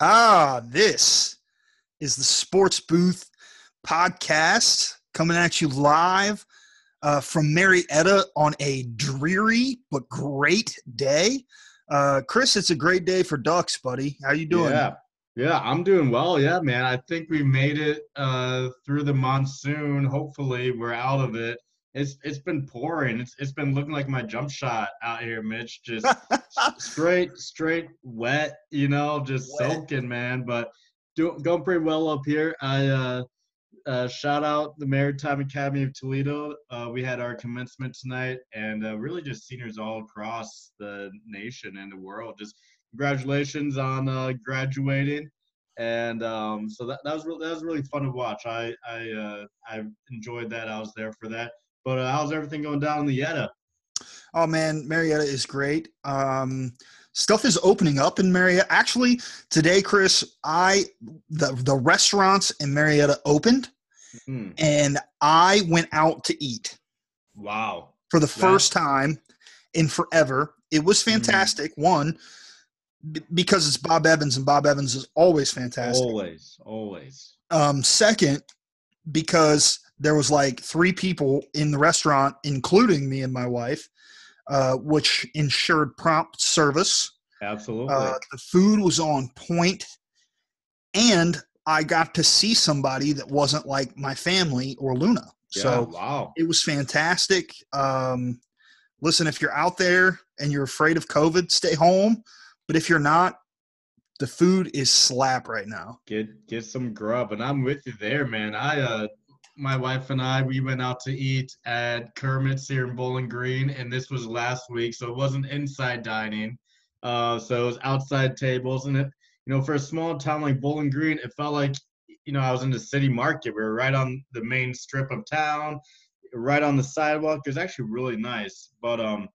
Ah, this is the Sports Boothe podcast coming at you live uh, from Marietta on a dreary but great day. Uh, Chris, it's a great day for Ducks, buddy. How you doing? Yeah, yeah, I'm doing well. Yeah, man. I think we made it uh, through the monsoon. Hopefully, we're out of it. It's it's been pouring. It's it's been looking like my jump shot out here, Mitch. Just straight straight wet, you know, just wet. soaking, man. But doing going pretty well up here. I uh, uh, shout out the Maritime Academy of Toledo. Uh, we had our commencement tonight, and uh, really just seniors all across the nation and the world. Just congratulations on uh, graduating, and um, so that, that was really, that was really fun to watch. I I uh, I enjoyed that. I was there for that. But uh, how's everything going down in the Yetta? Oh man, Marietta is great. Um, stuff is opening up in Marietta. Actually, today, Chris, I the the restaurants in Marietta opened, mm-hmm. and I went out to eat. Wow! For the first time in forever, it was mm-hmm. fantastic. Mm-hmm. One because it's Bob Evans, and Bob Evans is always fantastic. Always, always. Um, second, because there was like three people in the restaurant, including me and my wife, uh, which ensured prompt service. Absolutely. Uh, the food was on point, and I got to see somebody that wasn't like my family or Luna. Yeah, so wow, it was fantastic. Um, listen, if you're out there and you're afraid of COVID, stay home. But if you're not, the food is slap right now. Get get some grub, and I'm with you there, man. I uh my wife and I, we went out to eat at Kermit's here in Bowling Green, and this was last week, so it wasn't inside dining. Uh, so it was outside tables, and it, you know, for a small town like Bowling Green, it felt like, you know, I was in the city market. We were right on the main strip of town, right on the sidewalk. It was actually really nice. But um,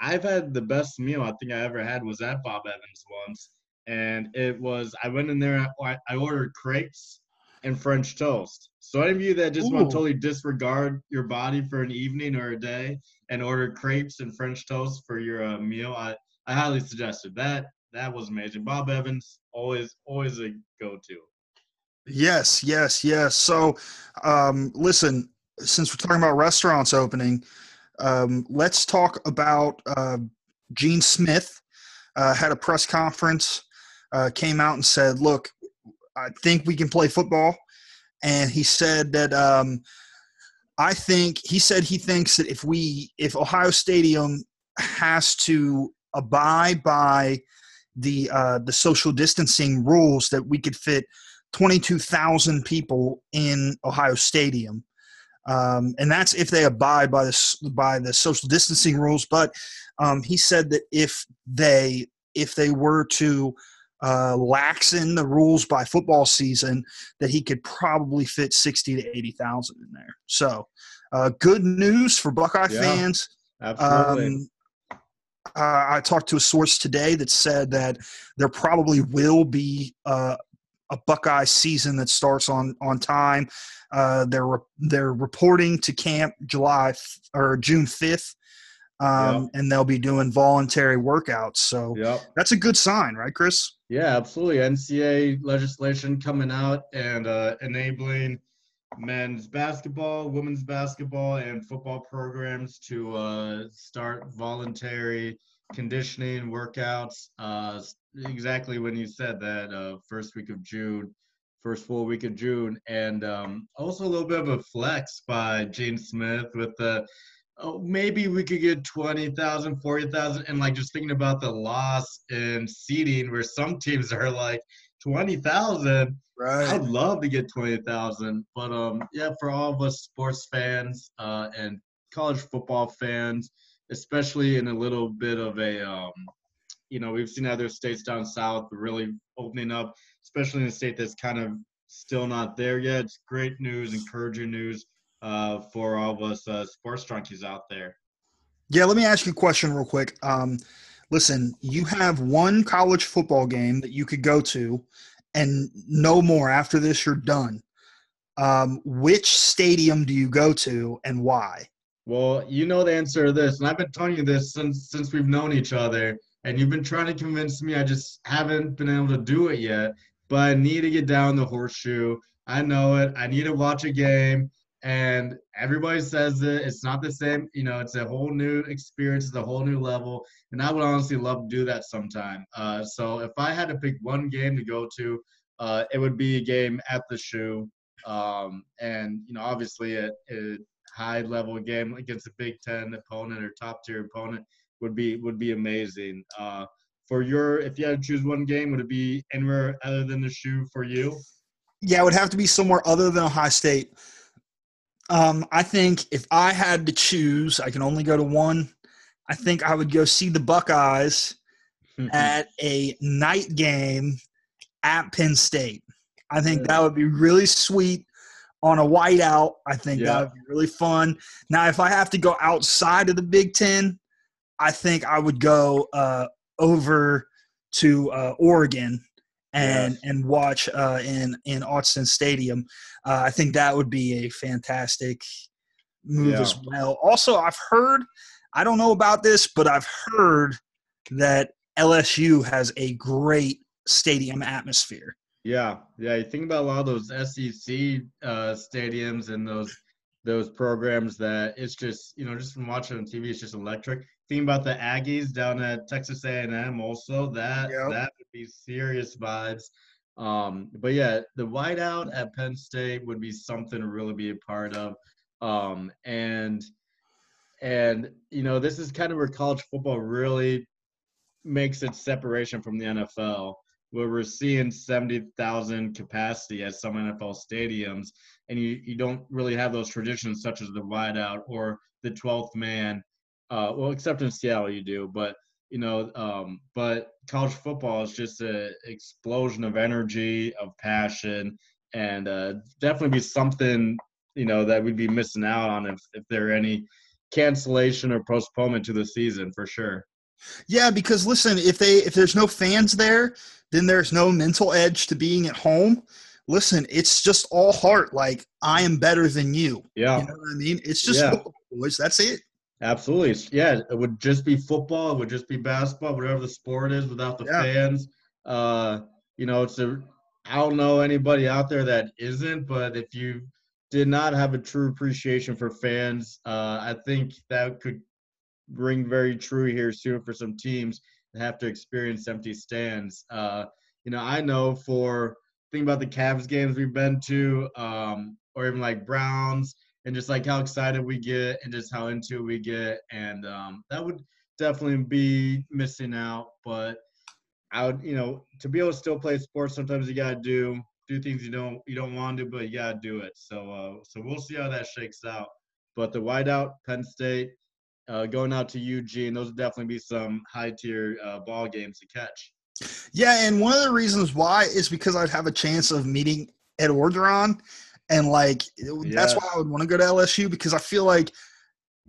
I've had the best meal I think I ever had was at Bob Evans once, and it was I went in there. I ordered crepes and French toast. So any of you that just Ooh. want to totally disregard your body for an evening or a day and order crepes and French toast for your uh, meal, I, I highly suggest it. That that was amazing. Bob Evans always always a go-to. Yes, yes, yes. So, um, listen, since we're talking about restaurants opening, um, let's talk about uh, Gene Smith. Uh, had a press conference, uh, came out and said, "Look, I think we can play football. And he said that um, I think he said he thinks that if we if Ohio Stadium has to abide by the uh, the social distancing rules that we could fit 22,000 people in Ohio Stadium. Um, and that's if they abide by the by the social distancing rules. But um, he said that if they if they were to uh, laxing the rules by football season, that he could probably fit sixty to eighty thousand in there. So, uh, good news for Buckeye yeah, fans. Absolutely. Um, uh, I talked to a source today that said that there probably will be uh, a Buckeye season that starts on on time. Uh, they're re- they're reporting to camp July f- or June fifth, um, yep. and they'll be doing voluntary workouts. So yep. that's a good sign, right, Chris? Yeah, absolutely. NCAA legislation coming out and uh, enabling men's basketball, women's basketball, and football programs to uh, start voluntary conditioning workouts. Uh, exactly when you said that, uh, first week of June, first full week of June, and um, also a little bit of a flex by Gene Smith with the oh, maybe we could get 20,000, 40,000. And like just thinking about the loss in seeding where some teams are like 20,000. Right. I'd love to get 20,000. But um, yeah, for all of us sports fans uh, and college football fans, especially in a little bit of a, um, you know, we've seen other states down south really opening up, especially in a state that's kind of still not there yet. It's great news, encouraging news uh, for all of us uh, sports junkies out there. Yeah, let me ask you a question real quick. Um, listen, you have one college football game that you could go to, and no more. After this, you're done. Um, which stadium do you go to, and why? Well, you know the answer to this, and I've been telling you this since since we've known each other. and you've been trying to convince me. I just haven't been able to do it yet. But I need to get down the horseshoe. I know it. I need to watch a game and everybody says it. It's not the same. You know, it's a whole new experience. It's a whole new level, and I would honestly love to do that sometime. Uh, so if I had to pick one game to go to, uh, it would be a game at the shoe, um, and you know, obviously a, a high level game against a Big Ten opponent or top tier opponent would be would be amazing. Uh, for your, if you had to choose one game, would it be anywhere other than the shoe for you? Yeah, it would have to be somewhere other than Ohio State. Um, I think if I had to choose, I can only go to one. I think I would go see the Buckeyes at a night game at Penn State. I think that would be really sweet on a whiteout. I think Yeah. that would be really fun. Now, if I have to go outside of the Big Ten, I think I would go uh, over to uh, Oregon and Yes. and watch uh, in in Autzen Stadium. Uh, I think that would be a fantastic move as well. Also, I've heard I don't know about this, but I've heard that LSU has a great stadium atmosphere. Yeah, yeah. You think about a lot of those SEC uh, stadiums and those those programs that it's just you know just from watching on TV, it's just electric. Think about the Aggies down at Texas A&M. Also, that Yep. that be serious vibes. Um, but yeah, the whiteout at Penn State would be something to really be a part of. Um, and and you know this is kind of where college football really makes its separation from the NFL where we're seeing 70,000 capacity at some NFL stadiums, and you, you don't really have those traditions such as the whiteout or the 12th man. Uh, well, except in Seattle, you do, but you know, um, but college football is just an explosion of energy, of passion, and uh, definitely be something you know that we'd be missing out on if if there are any cancellation or postponement to the season for sure. Yeah, because listen, if they if there's no fans there, then there's no mental edge to being at home. Listen, it's just all heart. Like I am better than you. Yeah. You know what I mean? It's just Yeah. boys. That's it. Absolutely. Yeah, it would just be football. It would just be basketball, whatever the sport is, without the Yeah. fans. Uh, you know, it's a. I don't know anybody out there that isn't, but if you did not have a true appreciation for fans, uh, I think that could ring very true here soon for some teams that have to experience empty stands. Uh, you know, I know for think about the Cavs games we've been to, um, or even like Browns, and just like how excited we get and just how into we get, and um, that would definitely be missing out. But I would, you know, to be able to still play sports, sometimes you gotta do do things you don't you don't want to, but you gotta do it. So uh, so we'll see how that shakes out. But the whiteout, Penn State, uh, going out to Eugene, those would definitely be some high tier uh, ball games to catch. Yeah, and one of the reasons why is because I'd have a chance of meeting Ed Orgeron, and like that's why I would want to go to LSU because I feel like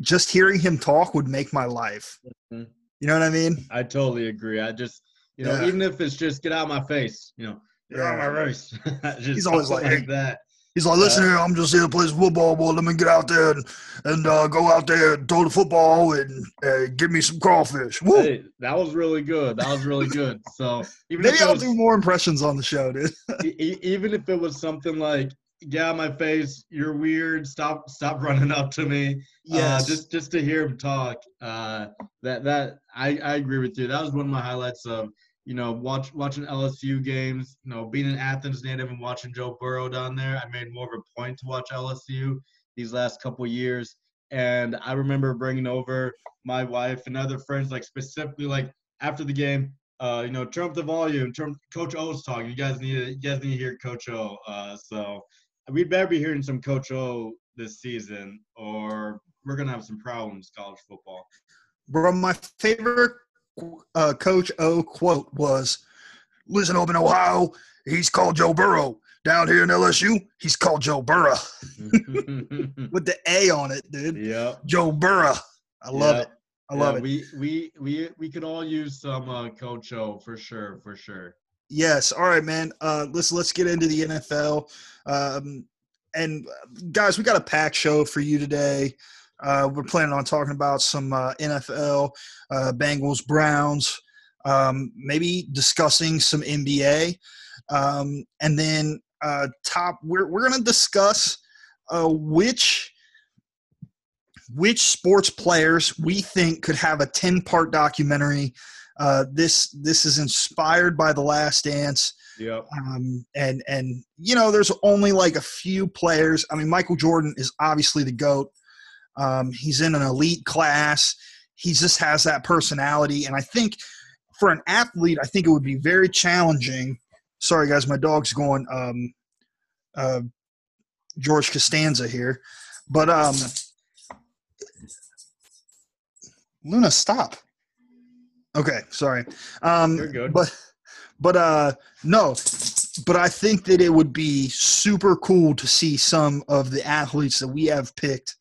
just hearing him talk would make my life. Mhm. You know what I mean? I totally agree. I just, you know, Yeah. even if it's just get out of my face, you know, get out of my face. He's always like, like that. He's like, listen Uh, here, I'm just here to play football. Well, let me get out there and, and uh, go out there and throw the football and uh, give me some crawfish. Hey, that was really good. That was really good. So even Maybe I'll was, do more impressions on the show, dude. even if it was something like get out my face, you're weird, stop stop running up to me. Uh, just just to hear him talk. Uh, that that I, I agree with you. That was one of my highlights of you know watch watching LSU games. You know, being an Athens native and watching Joe Burrow down there, I made more of a point to watch LSU these last couple years. And I remember bringing over my wife and other friends, like specifically like after the game. Uh, you know, turn up the volume. Turn Coach O's talking. You guys need to, you guys need to hear Coach O. Uh, so we'd better be hearing some Coach O this season, or we're gonna have some problems college football. Bro, my favorite uh, Coach O quote was, "Listen up in Ohio, he's called Joe Burrow. Down here in LSU, he's called Joe Burreaux with the A on it, dude. Yeah, Joe Burrow. I love Yep. it. I love yeah, it. We we we we could all use some uh, Coach O for sure, for sure. Yes. All right, man. Uh, let's let's get into the NFL. Um, and guys, we got a packed show for you today. Uh, we're planning on talking about some uh, NFL, uh, Bengals, Browns, um, maybe discussing some NBA, um, and then uh, top. We're we're to discuss uh, which which sports players we think could have a 10 part documentary uh, this this is inspired by the last dance. Yep. um, and and you know there's only like a few players. I mean michael jordan is obviously the goat. Um, he's in an elite class. He just has that personality. And i think for an athlete i think it would be very challenging. Sorry guys my dog's going um, uh, george costanza here. But um, luna stop okay sorry. Um, You're good. but but uh no but i think that it would be super cool to see some of the athletes that we have picked.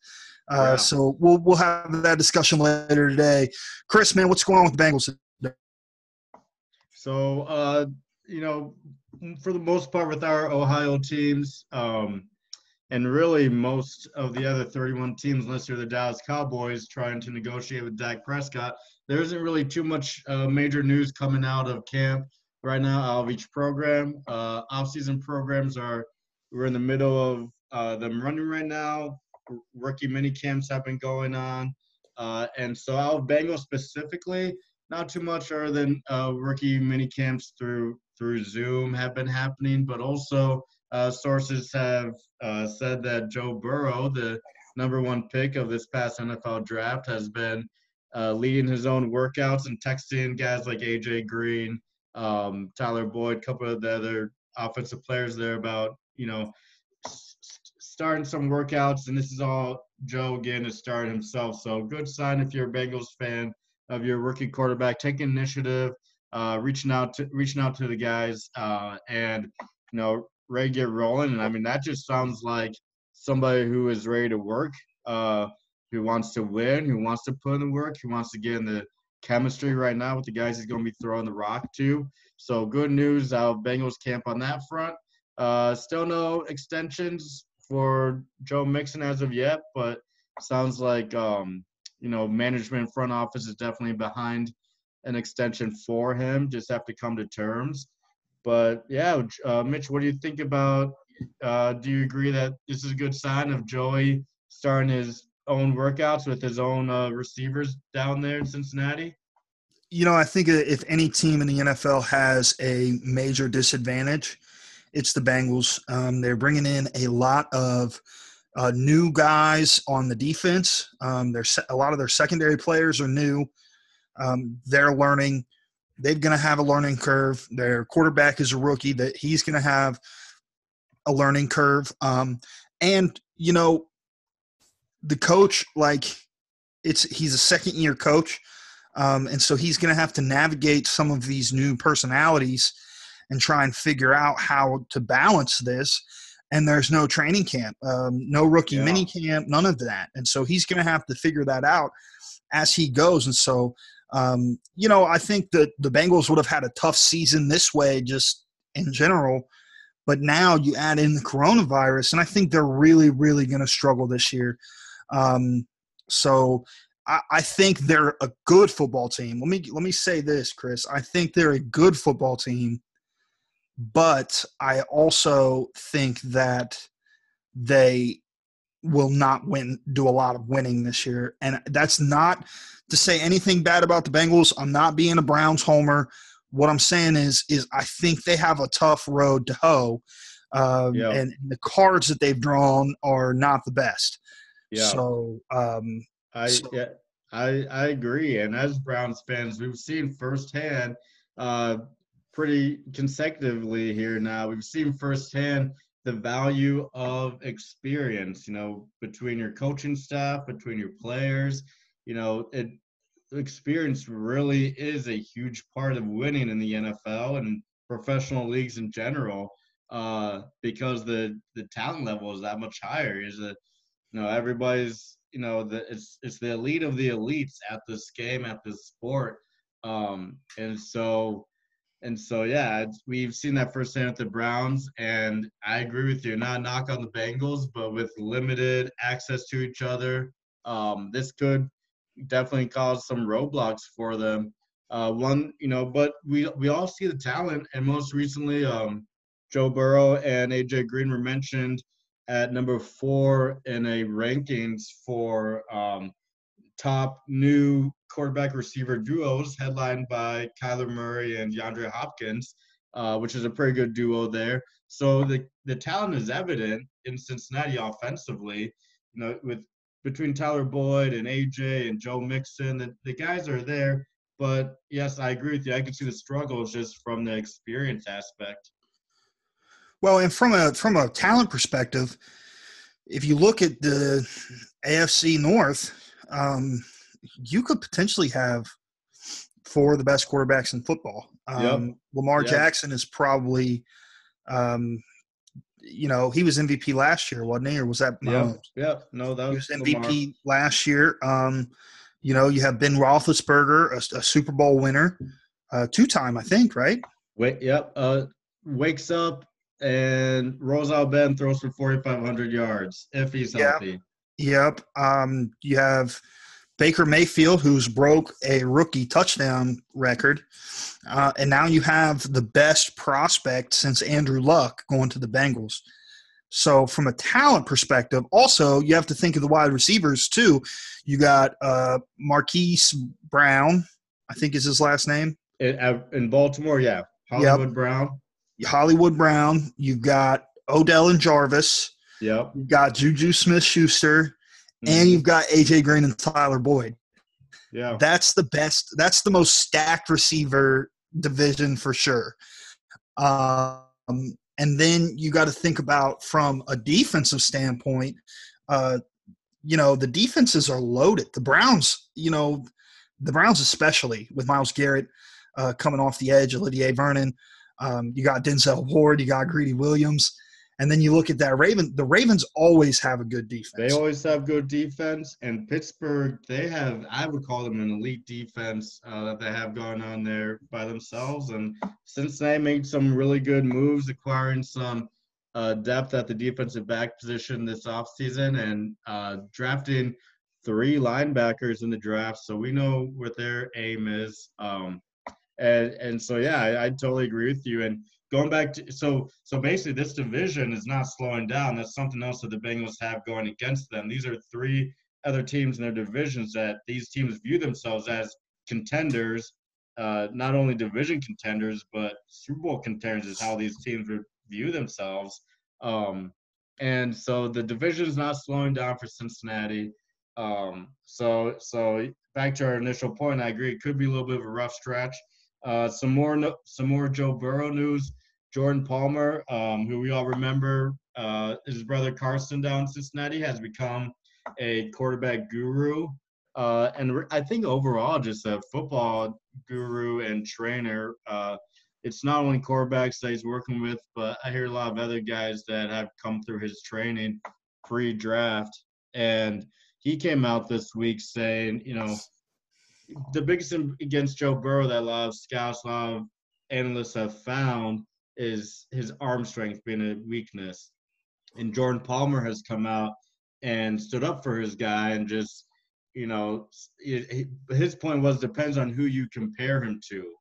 Uh so we'll we'll have that discussion later today. Chris man what's going on with the bengals So, uh, you know, for the most part with our Ohio teams, um, and really most of the other 31 teams, unless you're the Dallas Cowboys trying to negotiate with Dak Prescott, there isn't really too much uh, major news coming out of camp right now out of each program. Uh, off-season programs are we're in the middle of uh, them running right now. Rookie mini camps have been going on, uh, and so out of Bengals specifically, not too much other than uh, rookie mini camps through through Zoom have been happening, but also uh, sources have uh, said that Joe Burrow, the number one pick of this past NFL draft, has been uh, leading his own workouts and texting guys like AJ Green, um, Tyler Boyd, a couple of the other offensive players there about you know starting some workouts, and this is all Joe again is starting himself. So good sign if you're a Bengals fan of your rookie quarterback taking initiative, uh, reaching out to reaching out to the guys, uh, and you know ready to get rolling. And I mean that just sounds like somebody who is ready to work, uh, who wants to win, who wants to put in the work, who wants to get in the chemistry right now with the guys he's going to be throwing the rock to. So good news out of Bengals camp on that front. Uh, still no extensions for Joe Mixon as of yet, but sounds like um, you know management front office is definitely behind an extension for him. Just have to come to terms. But yeah, uh, Mitch, what do you think about? Uh, do you agree that this is a good sign of Joey starting his own workouts with his own uh, receivers down there in Cincinnati? you know, I think if any team in the NFL has a major disadvantage, it's the Bengals. Um, they're bringing in a lot of uh, new guys on the defense. Um, they're se- a lot of their secondary players are new. Um, they're learning. They're going to have a learning curve. Their quarterback is a rookie. That he's going to have a learning curve. Um, and you know, the coach, like, it's he's a second year coach. Um, and so he's going to have to navigate some of these new personalities and try and figure out how to balance this. And there's no training camp, um, no rookie Yeah. mini camp, none of that. And so he's going to have to figure that out as he goes. And so, um, you know, I think that the Bengals would have had a tough season this way, just in general. But now you add in the coronavirus, and I think they're really, really going to struggle this year. Um, so I, I think they're a good football team. Let me let me say this, Chris. I think they're a good football team, but I also think that they will not win do a lot of winning this year. And that's not to say anything bad about the Bengals. I'm not being a Browns homer. What I'm saying is is I think they have a tough road to hoe. Um, Yeah. and the cards that they've drawn are not the best. Yeah. So um, I So- yeah, I I agree. And as Browns fans, we've seen firsthand, uh, pretty consecutively here now. We've seen firsthand the value of experience. You know, between your coaching staff, between your players. You know, it experience really is a huge part of winning in the NFL and professional leagues in general. Uh, because the the talent level is that much higher. Is a know everybody's you know the it's it's the elite of the elites at this game at this sport. Um and so and so yeah we've seen that firsthand with the browns and i agree with you. Not knock on the bengals but with limited access to each other um this could definitely cause some roadblocks for them. Uh, one, you know, but we we all see the talent, and most recently, um, Joe Burrow and AJ Green were mentioned at number four in a rankings for um, top new quarterback receiver duos, headlined by Kyler Murray and DeAndre Hopkins, uh, which is a pretty good duo there. So the the talent is evident in Cincinnati offensively. You know, with between Tyler Boyd and AJ and Joe Mixon, the, the guys are there. But yes, I agree with you. I can see the struggles just from the experience aspect. Well, and from a from a talent perspective, if you look at the AFC North, um, you could potentially have four of the best quarterbacks in football. Um, yep. Lamar yep. Jackson is probably, um, you know, he was MVP last year, wasn't he? Or was that? Yeah, yep. no, that was, he was MVP Lamar. last year. Um, you know, you have Ben Roethlisberger, a, a Super Bowl winner, uh, two time, I think, right? Wait, yep. Uh, wakes up and out Ben throws for 4,500 yards if he's healthy. Yep. Um, you have Baker Mayfield, who's broke a rookie touchdown record, uh, and now you have the best prospect since Andrew Luck going to the Bengals. So, from a talent perspective, also you have to think of the wide receivers too. You got uh, Marquise Brown, I think is his last name. In, in Baltimore, yeah, Hollywood yep. Brown. Hollywood Brown. You've got Odell and Jarvis. Yep. You've got Juju Smith Schuster, mm-hmm. and you've got AJ Green and Tyler Boyd. Yeah. That's the best. That's the most stacked receiver division for sure. Um, and then you got to think about from a defensive standpoint. Uh, you know, the defenses are loaded. The Browns, you know, the Browns especially with Myles Garrett uh, coming off the edge, Olivier Vernon. Um, you got Denzel Ward, you got Greedy Williams, and then you look at that Raven. The Ravens always have a good defense. They always have good defense, and Pittsburgh they have I would call them an elite defense uh, that they have going on there by themselves. And since they made some really good moves, acquiring some uh, depth at the defensive back position this offseason and uh, drafting three linebackers in the draft, so we know what their aim is. Um, and and so yeah, I, I totally agree with you. And going back to so so basically this division is not slowing down. That's something else that the Bengals have going against them. These are three other teams in their divisions that these teams view themselves as contenders, uh, not only division contenders but Super Bowl contenders is how these teams view themselves. Um, and so the division is not slowing down for Cincinnati. Um, so so back to our initial point, I agree. It could be a little bit of a rough stretch. Uh, some more no, some more Joe Burrow news. Jordan Palmer, um, who we all remember, uh, his brother Carson down in Cincinnati has become a quarterback guru, uh, and I think overall just a football guru and trainer. Uh, it's not only quarterbacks that he's working with, but I hear a lot of other guys that have come through his training pre-draft, and he came out this week saying, you know, the biggest thing against Joe Burrow that a lot of scouts, a lot of analysts have found is his arm strength being a weakness. And Jordan Palmer has come out and stood up for his guy and just, you know, his point was depends on who you compare him to,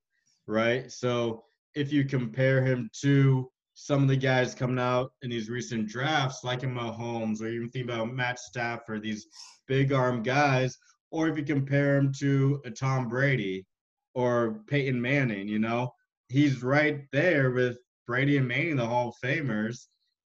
right? So if you compare him to some of the guys coming out in these recent drafts, like in Mahomes, or even think about Matt Stafford, these big arm guys, or if you compare him to a Tom Brady or Peyton Manning, you know, he's right there with Brady and Manning, the Hall of Famers,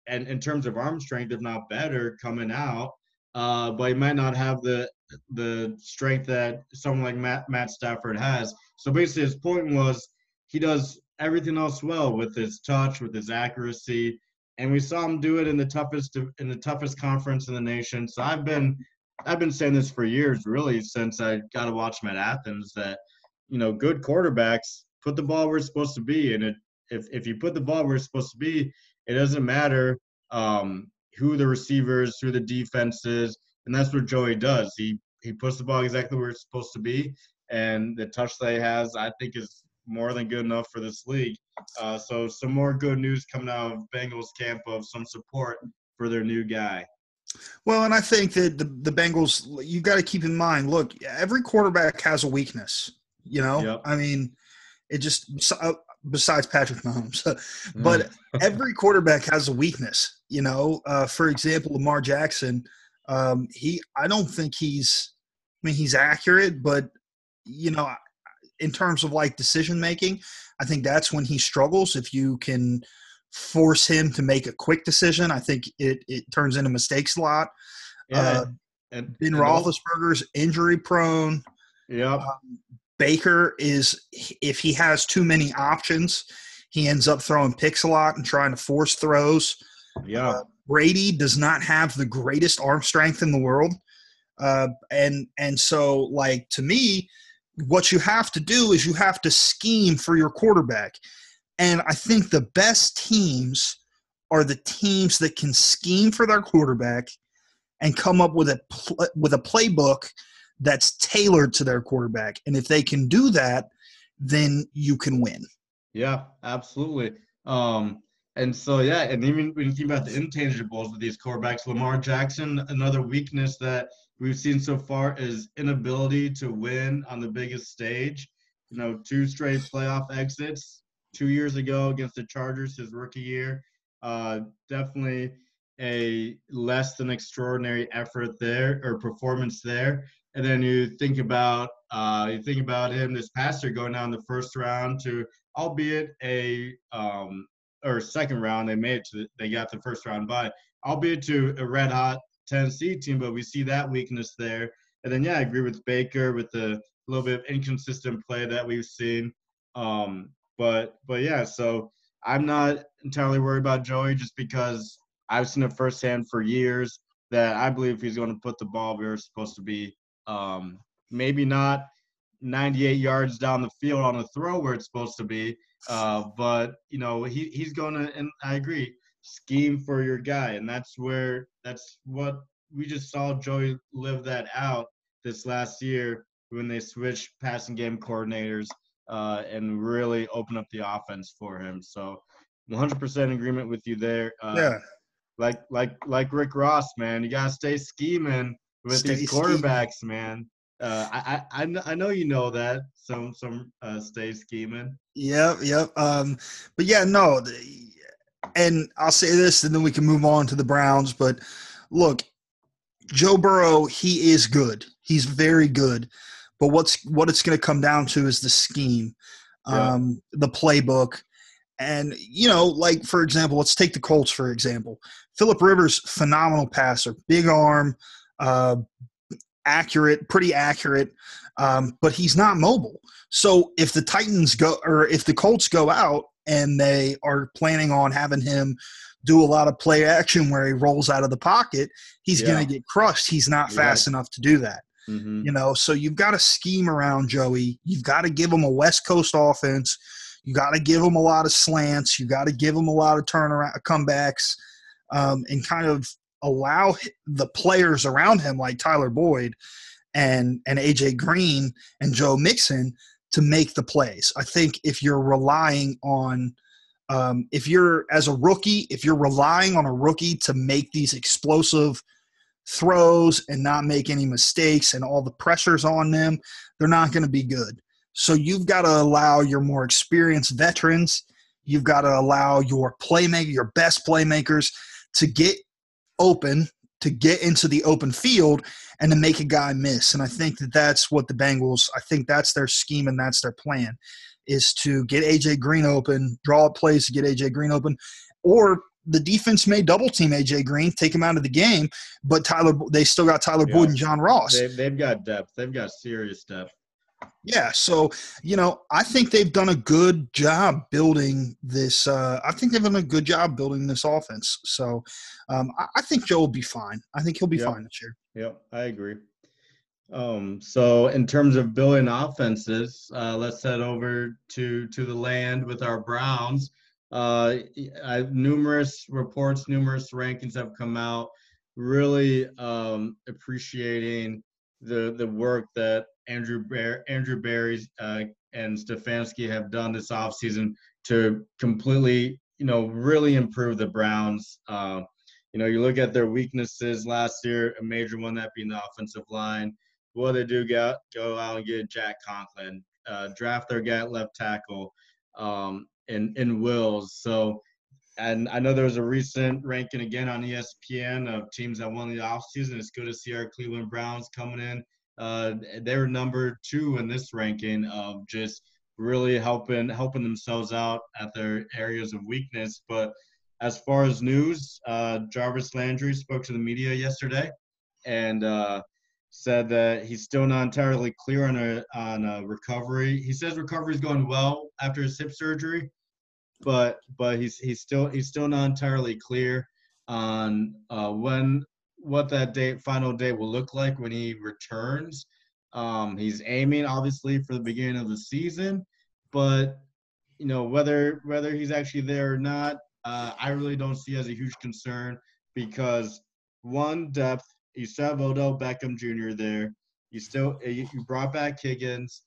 and in terms of arm strength, if not better, coming out. Uh, but he might not have the the strength that someone like Matt, Matt Stafford has. So basically, his point was he does everything else well with his touch, with his accuracy, and we saw him do it in the toughest in the toughest conference in the nation. So I've been I've been saying this for years, really, since I got to watch him at Athens. That you know, good quarterbacks put the ball where it's supposed to be, and it, if if you put the ball where it's supposed to be, it doesn't matter um, who the receivers, who the defense is, and that's what Joey does. He he puts the ball exactly where it's supposed to be, and the touch that he has, I think, is more than good enough for this league. Uh, so some more good news coming out of Bengals camp of some support for their new guy. Well, and I think that the, the Bengals, you got to keep in mind look, every quarterback has a weakness. You know, Yep. I mean, it just uh, besides Patrick Mahomes, but every quarterback has a weakness. You know, uh, for example, Lamar Jackson. Um, he, I don't think he's. I mean, he's accurate, but you know, in terms of like decision making, I think that's when he struggles. If you can force him to make a quick decision, I think it it turns into mistakes a lot. yeah, uh, and, Ben and Roethlisberger's injury prone. Yep. Um, Baker is if he has too many options, he ends up throwing picks a lot and trying to force throws. Yeah. uh, Brady does not have the greatest arm strength in the world, uh, and and so like to me, what you have to do is you have to scheme for your quarterback, and I think the best teams are the teams that can scheme for their quarterback and come up with a pl- with a playbook that's tailored to their quarterback, and if they can do that, then you can win. Yeah, absolutely. Um, and so yeah, and even when you think about the intangibles of these quarterbacks, Lamar Jackson, another weakness that we've seen so far is inability to win on the biggest stage. You know, two straight playoff exits two years ago against the Chargers, his rookie year. Uh, definitely a less than extraordinary effort there or performance there. And then you think about uh, you think about him this past year going down the first round to albeit a um, or second round, they made it to they got the first round by, albeit to a red hot Tennessee team, but we see that weakness there. And then yeah, I agree with Baker with the little bit of inconsistent play that we've seen. Um, but but yeah, so I'm not entirely worried about Joey just because I've seen it firsthand for years that I believe he's going to put the ball where it's supposed to be. Um, maybe not 98 yards down the field on a throw where it's supposed to be, uh, but you know he he's going to, and I agree, scheme for your guy, and that's where that's what we just saw Joey live that out this last year when they switched passing game coordinators uh, and really open up the offense for him. So 100% agreement with you there. Uh, yeah, like like like Rick Ross, man. You gotta stay scheming with Stay these scheming. quarterbacks, man. Uh, I, I I I know you know that some some uh, stay scheming. Yep, yep. Um, but yeah, no. The, and I'll say this, and then we can move on to the Browns. But look, Joe Burrow, he is good. He's very good. But what's what it's going to come down to is the scheme, Yeah. um, the playbook, and you know, like for example, let's take the Colts for example. Philip Rivers, phenomenal passer, big arm, uh, accurate, pretty accurate, um, but he's not mobile. So if the Titans go or if the Colts go out and they are planning on having him do a lot of play action where he rolls out of the pocket, he's Yeah. going to get crushed. He's not You're fast enough to do that. Mm-hmm. You know, so you've got to scheme around Joey. You've got to give him a West Coast offense. You got to give him a lot of slants. You got to give him a lot of turnaround comebacks, um, and kind of allow the players around him, like Tyler Boyd and and AJ Green and Joe Mixon, to make the plays. I think if you're relying on um, if you're as a rookie, if you're relying on a rookie to make these explosive throws and not make any mistakes and all the pressures on them, they're not going to be good. So you've got to allow your more experienced veterans, you've got to allow your playmaker, your best playmakers to get open, to get into the open field and to make a guy miss. And I think that that's what the Bengals, I think that's their scheme and that's their plan is to get AJ Green open, draw up plays to get AJ Green open, or the defense may double team AJ Green, take him out of the game, but Tyler, they still got Tyler Yeah. Boyd and John Ross. They've they've got depth. They've got serious depth. Yeah, so you know, I think they've done a good job building this. Uh, I think they've done a good job building this offense. So um, I, I think Joe will be fine. I think he'll be Yeah. fine this year. Yep, I agree. Um, so in terms of building offenses, uh, let's head over to to the land with our Browns. Uh, numerous reports, numerous rankings have come out, really um, appreciating the the work that Andrew Bear, Andrew Berry's uh, and Stefanski have done this offseason to completely, you know, really improve the Browns. Uh, you know, you look at their weaknesses last year, a major one that being the offensive line. What they do go go out and get Jack Conklin, uh, draft their guy left tackle um, in in Wills. So, and I know there was a recent ranking again on ESPN of teams that won the offseason. It's good to see our Cleveland Browns coming in. Uh, they're number two in this ranking of just really helping helping themselves out at their areas of weakness. But as far as news, uh, Jarvis Landry spoke to the media yesterday and uh, said that he's still not entirely clear on a on a recovery. He says recovery is going well after his hip surgery, but but he's he's still he's still not entirely clear on uh, when what that date final date will look like when he returns. Um, he's aiming obviously for the beginning of the season, but you know whether whether he's actually there or not, uh, I really don't see as a huge concern because one depth. You still have Odell Beckham Jr. there. You still you brought back Higgins,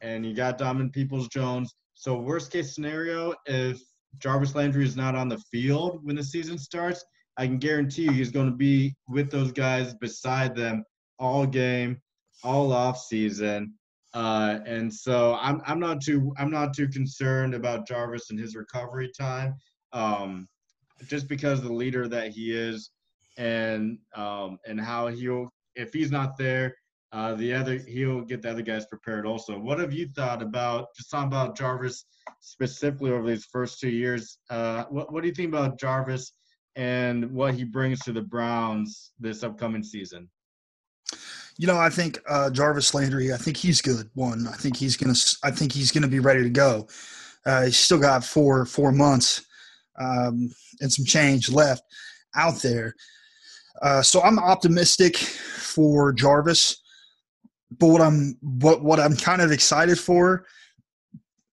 and you got Donovan Peoples Jones. So worst case scenario, if Jarvis Landry is not on the field when the season starts, I can guarantee you he's going to be with those guys beside them all game, all off season. Uh, and so I'm I'm not too I'm not too concerned about Jarvis and his recovery time, um, just because the leader that he is, and um, and how he'll if he's not there, uh, the other he'll get the other guys prepared also. What have you thought about just talking about Jarvis specifically over these first two years? Uh, what what do you think about Jarvis and what he brings to the Browns this upcoming season? You know, I think uh, Jarvis Landry. I think he's good. One, I think he's gonna. I think he's gonna be ready to go. Uh, he's still got four four months um, and some change left out there. Uh, so I'm optimistic for Jarvis. But what I'm what what I'm kind of excited for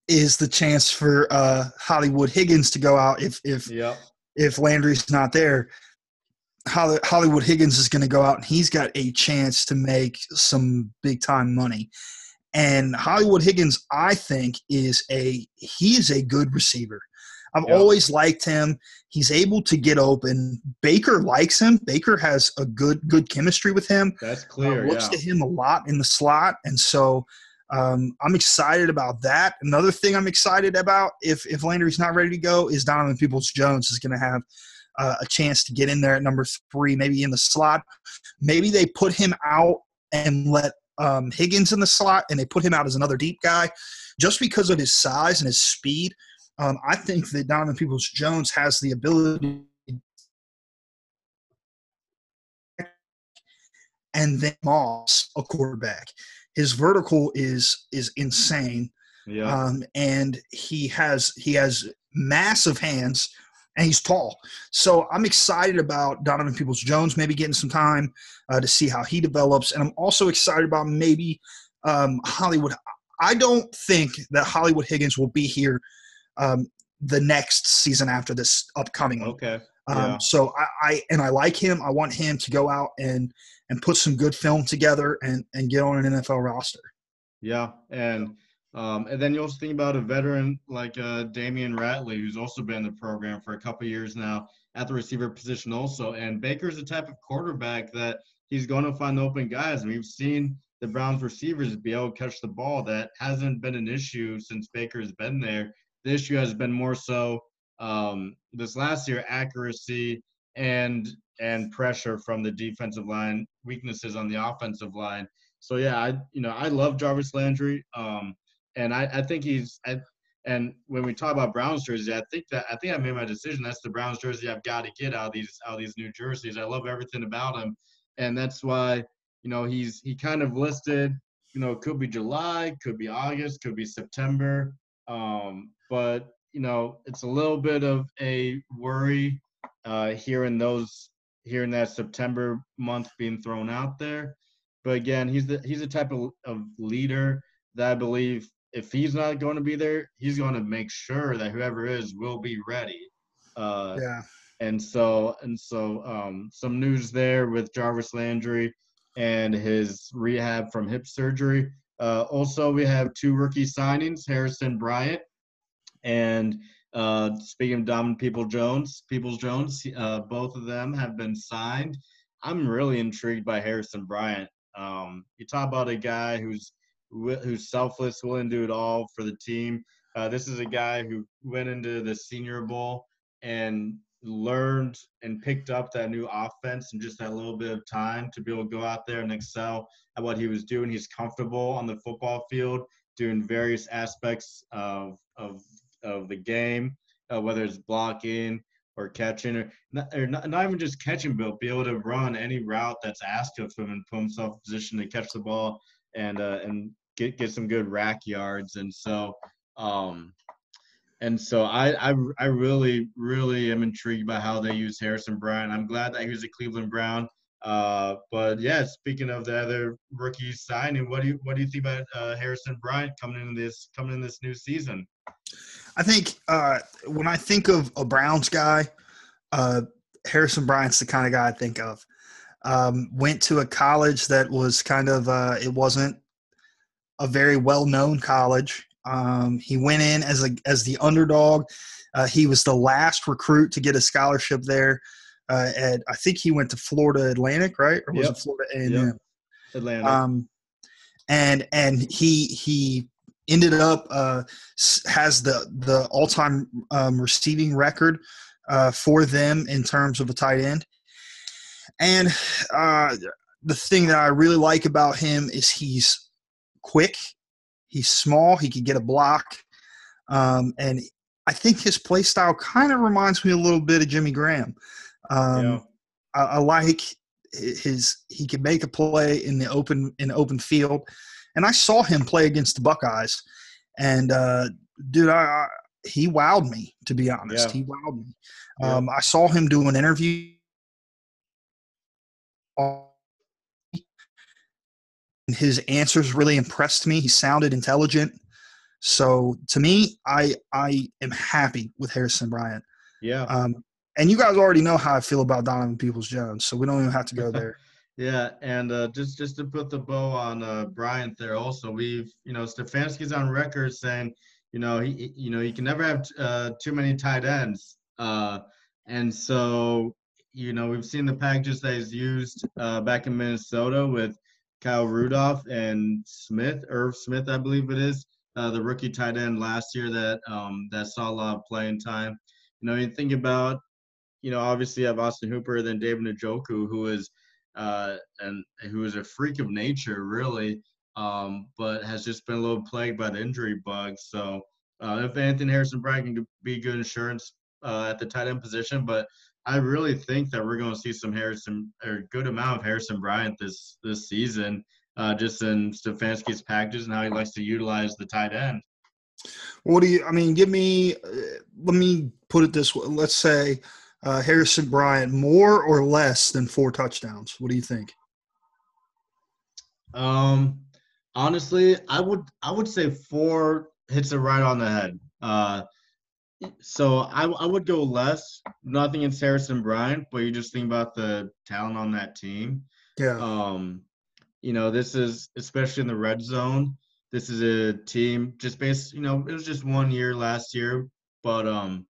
is the chance for uh, Hollywood Higgins to go out if if yep. if Landry's not there. Hollywood Higgins is going to go out and he's got a chance to make some big time money. And Hollywood Higgins, I think, is a he is a good receiver. I've always liked him. He's able to get open. Baker likes him. Baker has a good good chemistry with him. That's clear. Uh, looks yeah. to him a lot in the slot, and so um, I'm excited about that. Another thing I'm excited about, if if Landry's not ready to go, is Donovan Peoples Jones is going to have uh, a chance to get in there at number three, maybe in the slot. Maybe they put him out and let um, Higgins in the slot, and they put him out as another deep guy, just because of his size and his speed. Um, I think that Donovan Peoples Jones has the ability. And then Moss, a quarterback, his vertical is is insane. Yeah. Um, and he has he has massive hands and he's tall. So I'm excited about Donovan Peoples Jones maybe getting some time uh, to see how he develops, and I'm also excited about maybe um, Hollywood. I don't think that Hollywood Higgins will be here um, the next season after this upcoming one. Okay. Um, yeah. So I, I, and I like him. I want him to go out and and put some good film together and and get on an NFL roster. Yeah, and um, and then you also think about a veteran like uh, Damion Ratley, who's also been in the program for a couple years now at the receiver position also. And Baker's the type of quarterback that he's going to find open guys. And we've seen the Browns receivers be able to catch the ball. That hasn't been an issue since Baker's been there. The issue has been more so um, this last year accuracy and and pressure from the defensive line, weaknesses on the offensive line. So yeah, I you know I love Jarvis Landry, um, and I, I think he's I, and when we talk about Browns jersey, I think that I think I made my decision. That's the Browns jersey I've got to get out of these out of these new jerseys. I love everything about him, and that's why you know he's he kind of listed. You know, it could be July, could be August, could be September. Um, but you know it's a little bit of a worry uh, here in those here in that September month being thrown out there. But again, he's the he's the type of, of leader that I believe if he's not going to be there, he's going to make sure that whoever is will be ready. Uh, yeah. And so and so um, some news there with Jarvis Landry and his rehab from hip surgery. Uh, also, we have two rookie signings: Harrison Bryant and uh, speaking of Donovan People Jones, Peoples Jones, uh, both of them have been signed. I'm really intrigued by Harrison Bryant. Um, you talk about a guy who's who's selfless, willing to do it all for the team. Uh, this is a guy who went into the Senior Bowl and learned and picked up that new offense and just that little bit of time to be able to go out there and excel at what he was doing. He's comfortable on the football field doing various aspects of of of the game, uh, whether it's blocking or catching, or not, or not, not even just catching, but be able to run any route that's asked of him and put himself in position to catch the ball and uh, and get get some good YAC yards. And so, um, and so I, I I really really am intrigued by how they use Harrison Bryant. I'm glad that he was a Cleveland Brown. Uh, but yeah, speaking of the other rookies signing, what do you what do you think about uh, Harrison Bryant coming in this coming in this new season? I think uh, when I think of a Browns guy, uh, Harrison Bryant's the kind of guy I think of. Um, went to a college that was kind of uh, it wasn't a very well known college. Um, he went in as a as the underdog. Uh, he was the last recruit to get a scholarship there. Uh, at I think he went to Florida Atlantic, right? Or was yep. it Florida A and M? Atlantic. Um, and and he he ended up uh, has the the all time um, receiving record uh, for them in terms of a tight end. And uh, the thing that I really like about him is he's quick, he's small, he could get a block, um, and I think his play style kind of reminds me a little bit of Jimmy Graham. Um, yeah. I, I, like his he can make a play in the open in the open field, and I saw him play against the Buckeyes, and uh, dude, I, I, he wowed me to be honest. Yeah. He wowed me. Yeah. Um, I saw him do an interview. His answers really impressed me. He sounded intelligent. So to me, I I am happy with Harrison Bryant. Yeah. Um, and you guys already know how I feel about Donovan Peoples Jones, so we don't even have to go there. yeah, and uh, just just to put the bow on uh, Bryant there, also we've you know Stefanski's on record saying you know he you know you can never have uh, too many tight ends, uh, and so you know we've seen the packages that he's used uh, back in Minnesota with Kyle Rudolph and Smith, Irv Smith, I believe it is, uh, the rookie tight end last year that um, that saw a lot of playing time. You know, you think about you know, obviously you have Austin Hooper, then David Njoku, who is uh, and who is a freak of nature, really, um, but has just been a little plagued by the injury bug. So uh, if Anthony Harrison Bryant can be good insurance uh, at the tight end position, but I really think that we're going to see some Harrison or a good amount of Harrison Bryant this this season, uh, just in Stefanski's packages and how he likes to utilize the tight end. What do you? I mean, give me. Uh, let me put it this way. Let's say uh, Harrison Bryant more or less than four touchdowns? What do you think? Um, honestly, I would I would say four hits it right on the head. Uh, so I, I would go less. Nothing in Harrison Bryant, but you just think about the talent on that team. Yeah. Um, you know, this is especially in the red zone. This is a team just based. You know, it was just one year last year, but um,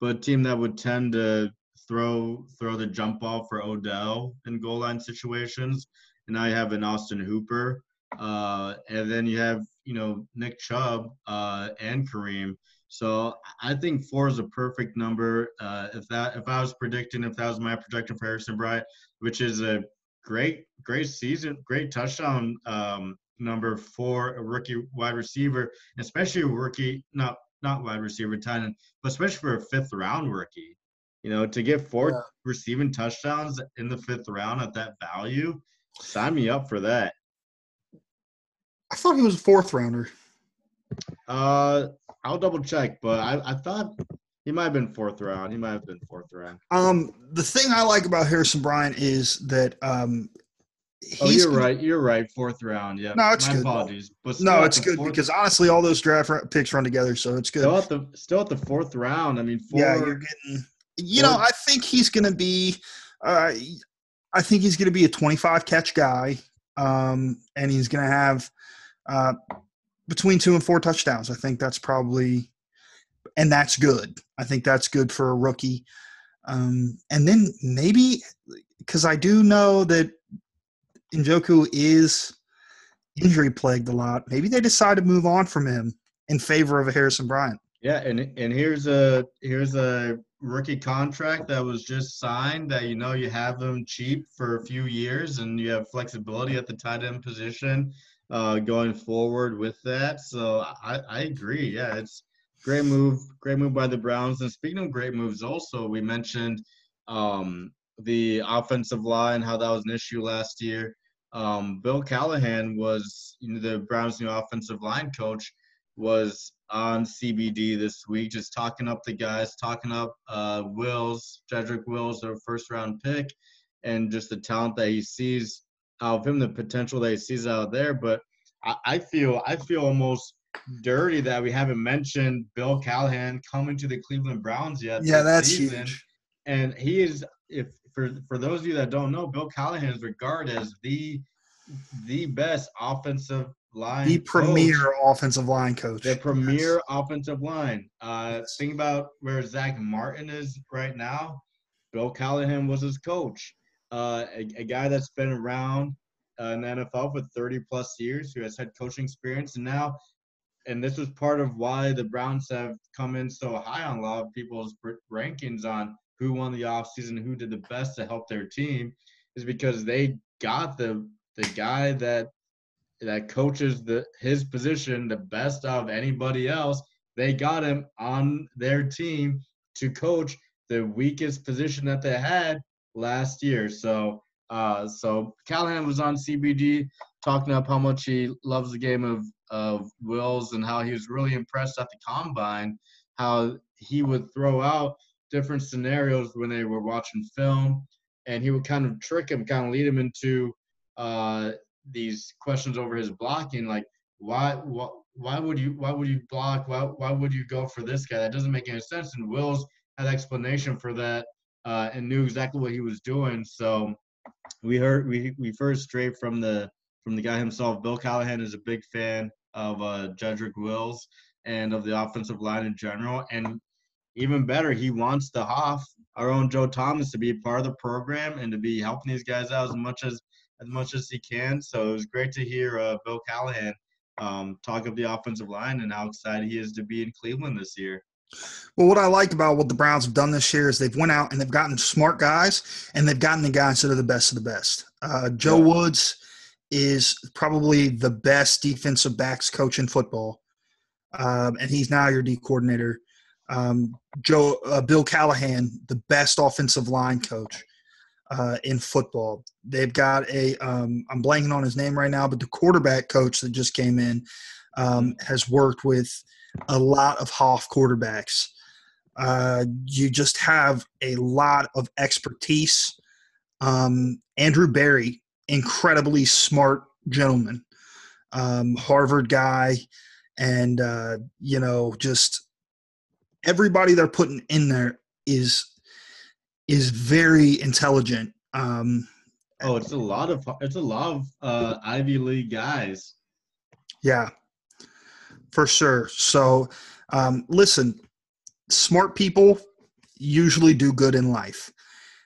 but a team that would tend to throw throw the jump ball for Odell in goal line situations. And now you have an Austin Hooper, uh, and then you have you know Nick Chubb uh, and Kareem. So I think four is a perfect number. Uh, if that if I was predicting, if that was my projection for Harrison Bryant, which is a great great season, great touchdown um, number for a rookie wide receiver, especially a rookie not not wide receiver tight end, but especially for a fifth round rookie. You know, to get four yeah. receiving touchdowns in the fifth round at that value, sign me up for that. I thought he was a fourth rounder. Uh, I'll double check, but I, I thought he might have been fourth round. He might have been fourth round. Um, the thing I like about Harrison Bryant is that um, oh, you're right. You're right. Fourth round. Yeah. No, it's My good. Apologies. But no, it's good fourth, because honestly, all those draft picks run together, so it's good. Still at the still at the fourth round. I mean, four, yeah, you're getting. You four, know, I think he's going to be. Uh, I think he's going to be a 25 catch guy, um, and he's going to have uh, between two and four touchdowns. I think that's probably, and that's good. I think that's good for a rookie. Um, and then maybe because I do know that Njoku is injury plagued a lot. Maybe they decide to move on from him in favor of a Harrison Bryant. Yeah, and and here's a here's a rookie contract that was just signed that you know you have them cheap for a few years and you have flexibility at the tight end position uh, going forward with that. So I, I agree. Yeah, it's great move, great move by the Browns. And speaking of great moves, also we mentioned um, the offensive line, how that was an issue last year. Um, Bill Callahan was you know, the Browns' new offensive line coach was on CBD this week, just talking up the guys, talking up uh, Wills, Jedrick Wills, their first round pick, and just the talent that he sees out of him, the potential that he sees out there. But I, I feel I feel almost dirty that we haven't mentioned Bill Callahan coming to the Cleveland Browns yet. Yeah, that's season. huge. And he is, if for for those of you that don't know, Bill Callahan is regarded as the the best offensive line. The premier offensive line coach. The premier yes. offensive line. Uh, yes. Think about where Zach Martin is right now. Bill Callahan was his coach. Uh, a, a, guy that's been around uh, in the NFL for 30 plus years, who has had coaching experience, and now, and this was part of why the Browns have come in so high on a lot of people's rankings on who won the offseason, who did the best to help their team, is because they got the the guy that that coaches the his position the best of anybody else. They got him on their team to coach the weakest position that they had last year. So uh, so Callahan was on CBD talking up how much he loves the game of of Wills and how he was really impressed at the combine, how he would throw out different scenarios when they were watching film, and he would kind of trick him, kind of lead him into uh, these questions over his blocking, like why why why would you why would you block? Why why would you go for this guy? That doesn't make any sense. And Wills had explanation for that uh, and knew exactly what he was doing. So we heard we we first straight from the from the guy himself. Bill Callahan is a big fan of uh, Jedrick Wills and of the offensive line in general. And even better, he wants the Hoff, our own Joe Thomas, to be part of the program and to be helping these guys out as much as as much as he can. So it was great to hear uh, Bill Callahan um, talk of the offensive line and how excited he is to be in Cleveland this year. Well, what I like about what the Browns have done this year is they've went out and they've gotten smart guys and they've gotten the guys that are the best of the best. Uh, Joe yeah. Woods is probably the best defensive backs coach in football, um, and he's now your D coordinator. Um, Joe uh, Bill Callahan, the best offensive line coach uh, in football. They've got a um, I'm blanking on his name right now, but the quarterback coach that just came in um, has worked with a lot of Hoff quarterbacks. Uh, you just have a lot of expertise. Um, Andrew Berry, incredibly smart gentleman, um, Harvard guy, and uh, you know just everybody they're putting in there is is very intelligent. Um, oh, it's a lot of it's a lot of uh, Ivy League guys. Yeah, for sure. So, um, listen, smart people usually do good in life,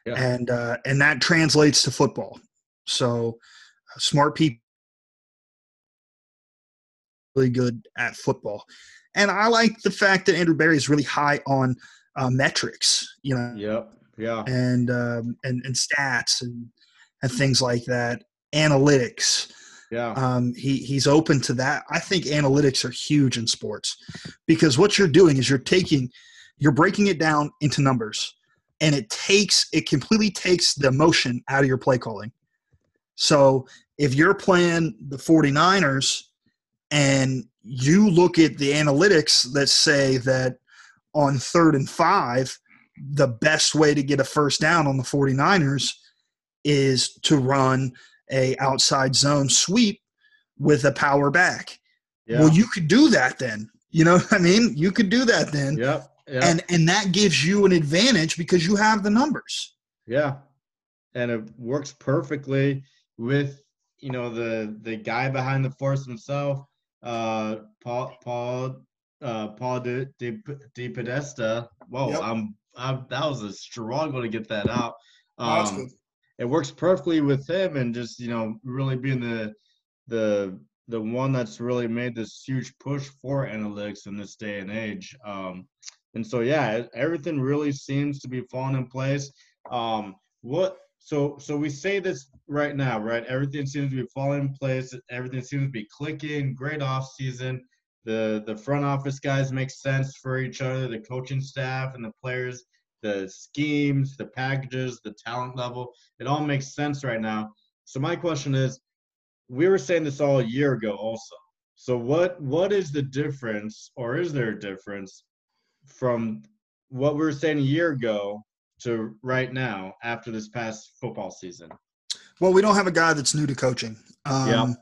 yeah. and uh, and that translates to football. So, uh, smart people really good at football, and I like the fact that Andrew Berry is really high on uh, metrics. You know. Yep yeah, and um, and and stats and and things like that, analytics. Yeah, um, he he's open to that. I think analytics are huge in sports because what you're doing is you're taking, you're breaking it down into numbers, and it takes it completely takes the emotion out of your play calling. So if you're playing the 49ers and you look at the analytics that say that on third and five, the best way to get a first down on the 49ers is to run a outside zone sweep with a power back. Yeah. Well, you could do that then. You know what I mean? You could do that then. Yep. yep. And and that gives you an advantage because you have the numbers. Yeah. And it works perfectly with you know the the guy behind the force himself, uh Paul Paul uh Paul De, De, DePodesta. Whoa, yep. I'm I, that was a struggle to get that out. Um, it works perfectly with him, and just you know, really being the the the one that's really made this huge push for analytics in this day and age. Um, and so yeah, everything really seems to be falling in place. Um, what so so we say this right now, right? Everything seems to be falling in place. Everything seems to be clicking. Great off season. The the front office guys make sense for each other. The coaching staff and the players, the schemes, the packages, the talent level. It all makes sense right now. So my question is, we were saying this all a year ago also. So what what is the difference, or is there a difference from what we were saying a year ago to right now after this past football season? Well, we don't have a guy that's new to coaching. Um, yeah.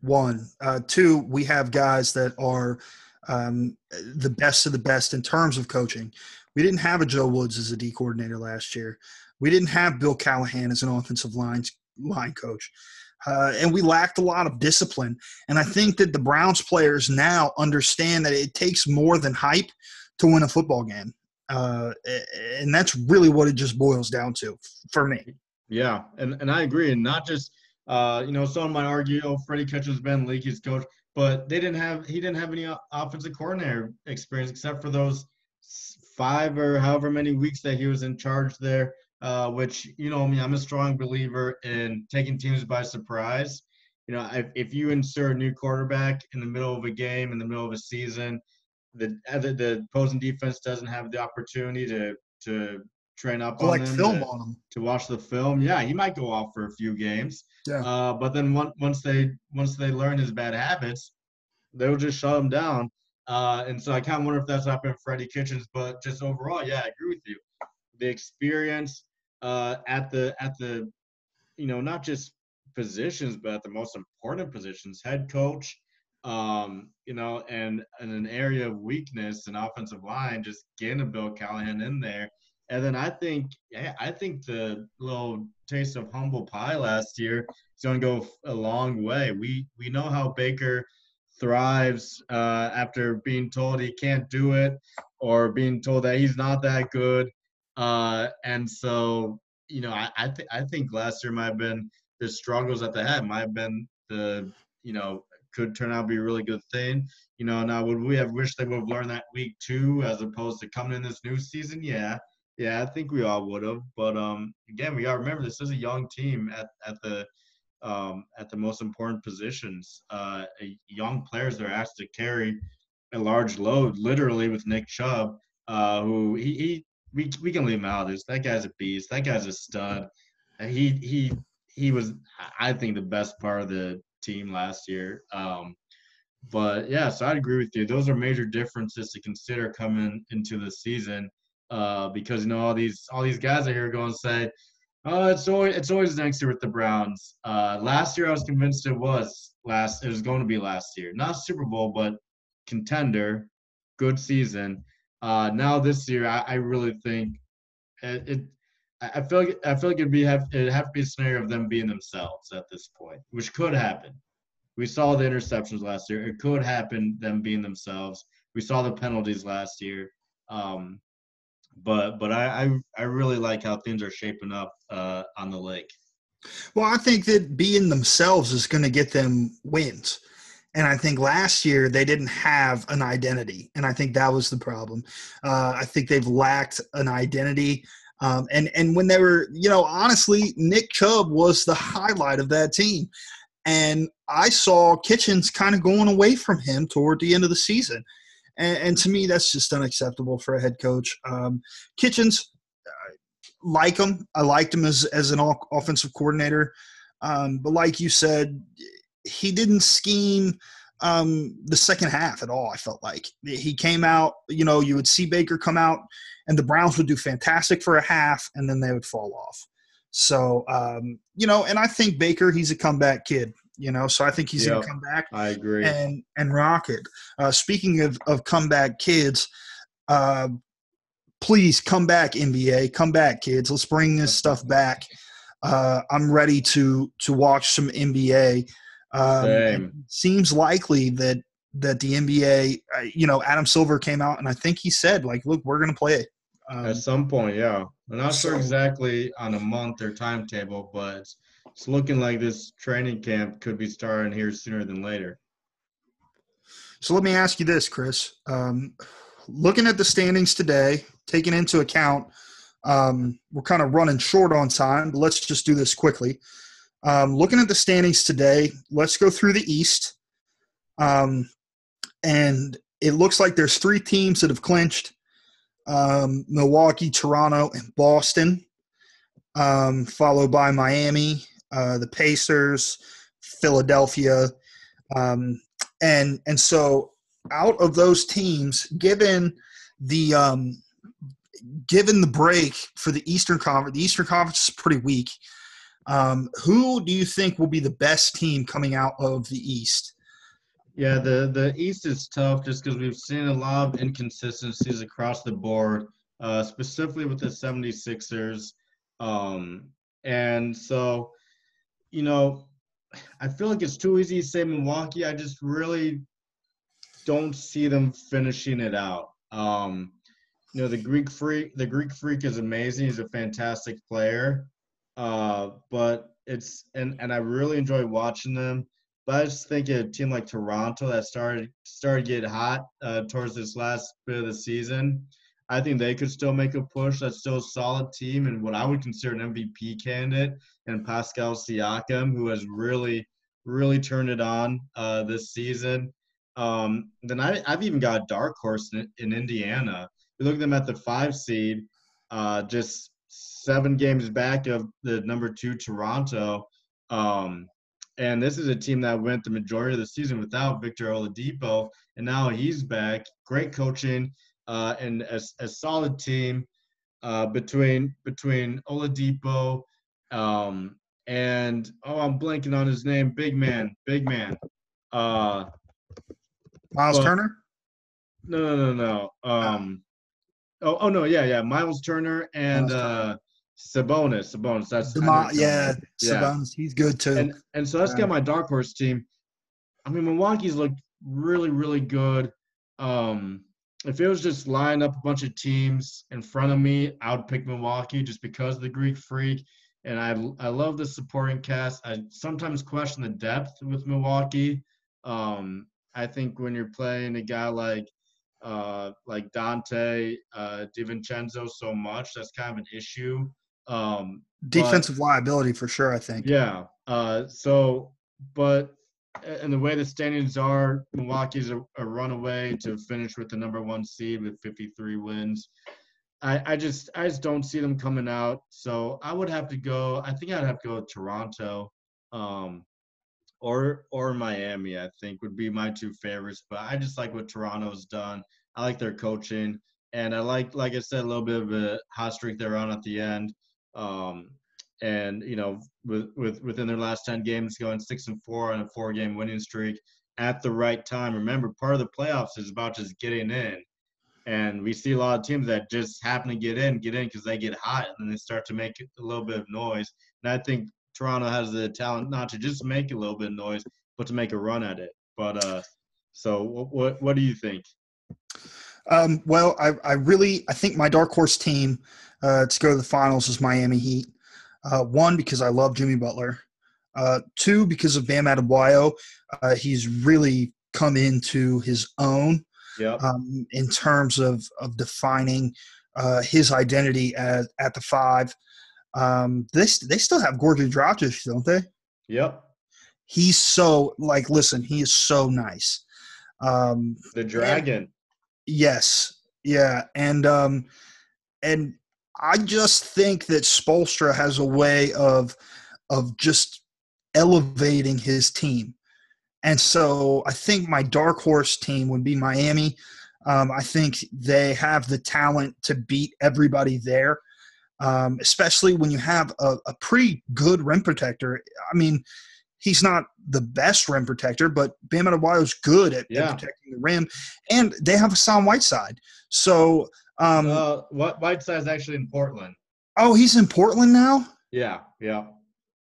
One, uh, two, we have guys that are um, the best of the best in terms of coaching. We didn't have a Joe Woods as a D coordinator last year. We didn't have Bill Callahan as an offensive line line coach. Uh, and we lacked a lot of discipline. And I think that the Browns players now understand that it takes more than hype to win a football game. Uh, and that's really what it just boils down to for me. Yeah, and, and I agree. And not just, uh, you know, someone might argue, oh, Freddie Kitchens been Leakey's coach, but they didn't have, he didn't have any offensive coordinator experience except for those five or however many weeks that he was in charge there. Uh, which you know, I mean, I'm a strong believer in taking teams by surprise. You know, if, if you insert a new quarterback in the middle of a game, in the middle of a season, the the opposing defense doesn't have the opportunity to to train up on like them, film to, on them to watch the film. Yeah, he might go off for a few games. Yeah. Uh, but then once once they once they learn his bad habits, they'll just shut him down. Uh, and so I kind of wonder if that's happened Freddie Kitchens. But just overall, yeah, I agree with you. The experience uh, at the at the you know not just positions, but at the most important positions, head coach, um, you know, and, and an area of weakness and offensive line, just getting Bill Callahan in there. And then I think, yeah, I think the little taste of humble pie last year is going to go a long way. We we know how Baker thrives uh, after being told he can't do it or being told that he's not that good. Uh, and so, you know, I I, th- I think last year might have been the struggles at the head might have been the you know could turn out to be a really good thing. You know, now would we have wished they would have learned that week two as opposed to coming in this new season? Yeah. Yeah, I think we all would have. But um again, we gotta remember this is a young team at, at the um, at the most important positions. Uh, young players are asked to carry a large load, literally with Nick Chubb, uh, who he, he we, we can leave him out this. That guy's a beast. That guy's a stud. He he he was I think the best part of the team last year. Um, but yeah, so I'd agree with you. Those are major differences to consider coming into the season uh, because you know all these all these guys are here going to say, "Oh, it's always it's always next year with the Browns." Uh, last year, I was convinced it was last. It was going to be last year, not Super Bowl, but contender, good season. Uh, now this year, I, I really think it, it I feel like I feel like it'd be have it'd have to be a scenario of them being themselves at this point, which could happen. We saw the interceptions last year. It could happen them being themselves. We saw the penalties last year. Um, but but I, I, I really like how things are shaping up uh, on the lake. Well, I think that being themselves is going to get them wins. And I think last year they didn't have an identity, and I think that was the problem. Uh, I think they've lacked an identity. Um, and and when they were, you know, honestly, Nick Chubb was the highlight of that team, and I saw Kitchens kind of going away from him toward the end of the season, and, and to me, that's just unacceptable for a head coach. Um, Kitchens, uh, like him, I liked him as as an offensive coordinator, um, but like you said, he didn't scheme um, the second half at all. I felt like he came out. You know, you would see Baker come out, and the Browns would do fantastic for a half, and then they would fall off. So, um, you know, and I think Baker, he's a comeback kid. You know, so I think he's yep, going to come back. I agree. And and rock it. Uh, speaking of of comeback kids, uh, please come back NBA. Come back, kids. Let's bring this stuff back. Uh, I'm ready to to watch some NBA. Um, seems likely that that the NBA, uh, you know, Adam Silver came out and I think he said like, look, we're going to play it. Um, At some point, yeah. I'm not so, sure exactly on a month or timetable, but it's looking like this training camp could be starting here sooner than later. So let me ask you this, Chris. Um, looking at the standings today, taking into account um, we're kind of running short on time, but let's just do this quickly. Um, looking at the standings today, let's go through the East. Um, and it looks like there's three teams that have clinched um, Milwaukee, Toronto, and Boston, um, followed by Miami, uh, the Pacers, Philadelphia. Um, and, and so out of those teams, given the um, given the break for the Eastern Conference, the Eastern Conference is pretty weak. Um, who do you think will be the best team coming out of the East? Yeah, the the East is tough just because we've seen a lot of inconsistencies across the board, uh, specifically with the 76ers. Um, and so, you know, I feel like it's too easy to say Milwaukee. I just really don't see them finishing it out. Um, you know, the Greek freak, the Greek freak is amazing. He's a fantastic player. Uh, but it's and and I really enjoy watching them. But I just think a team like Toronto that started started getting hot uh, towards this last bit of the season, I think they could still make a push. That's still a solid team and what I would consider an MVP candidate, and Pascal Siakam, who has really really turned it on uh, this season. Um, then I, have even got a dark horse in, in Indiana. You look at them at the five seed, uh, just seven games back of the number two Toronto. Um, and this is a team that went the majority of the season without Victor Oladipo, and now he's back. Great coaching uh, and a, a solid team uh, between between Oladipo um, and oh, I'm blanking on his name. Big man, big man. Uh, Myles but, Turner. No, no, no, no. Um, oh, oh no, yeah, yeah. Myles Turner and uh, Sabonis. Sabonis. That's Demo- yeah, yeah, Sabonis. He's good too. And and so let's get my dark horse team. I mean, Milwaukee's looked really, really good. Um, if it was just lining up a bunch of teams in front of me, I would pick Milwaukee just because of the Greek freak. And I I love the supporting cast. I sometimes question the depth with Milwaukee. Um, I think when you're playing a guy like uh, like Donte uh, DiVincenzo so much, that's kind of an issue. Um, Defensive but, liability for sure, I think. Yeah. Uh, so, but and the way the standings are, Milwaukee's a, a runaway to finish with the number one seed with 53 wins. I, I just I just don't see them coming out. So I would have to go. I think I'd have to go with Toronto. Um, or or Miami, I think would be my two favorites. But I just like what Toronto's done. I like their coaching, and I like, like I said, a little bit of a hot streak they're on at the end. Um, and you know, with, with within their last ten games, going six and four on a four-game winning streak at the right time. Remember, part of the playoffs is about just getting in. And we see a lot of teams that just happen to get in, get in because they get hot, and then they start to make a little bit of noise. And I think Toronto has the talent not to just make a little bit of noise, but to make a run at it. But uh, so what what, what do you think? Um, well, I, I really I think my dark horse team uh, to go to the finals is Miami Heat. Uh, one because I love Jimmy Butler. Uh, two because of Bam Adebayo. Uh, he's really come into his own yep. um, in terms of of defining uh, his identity as at the five. Um, they they still have Goran Dragic, don't they? Yep. He's so like, listen, he is so nice. Um, the dragon. And, yes, yeah, and um, and I just think that Spoelstra has a way of of just elevating his team. And so I think my dark horse team would be Miami. Um, I think they have the talent to beat everybody there um, especially when you have a, a, pretty good rim protector. I mean, he's not the best rim protector, but Bam Adebayo is good at, yeah. at, protecting the rim, and they have Hassan Whiteside. So, um, uh, Whiteside's actually in Portland. Oh, he's in Portland now. Yeah, yeah.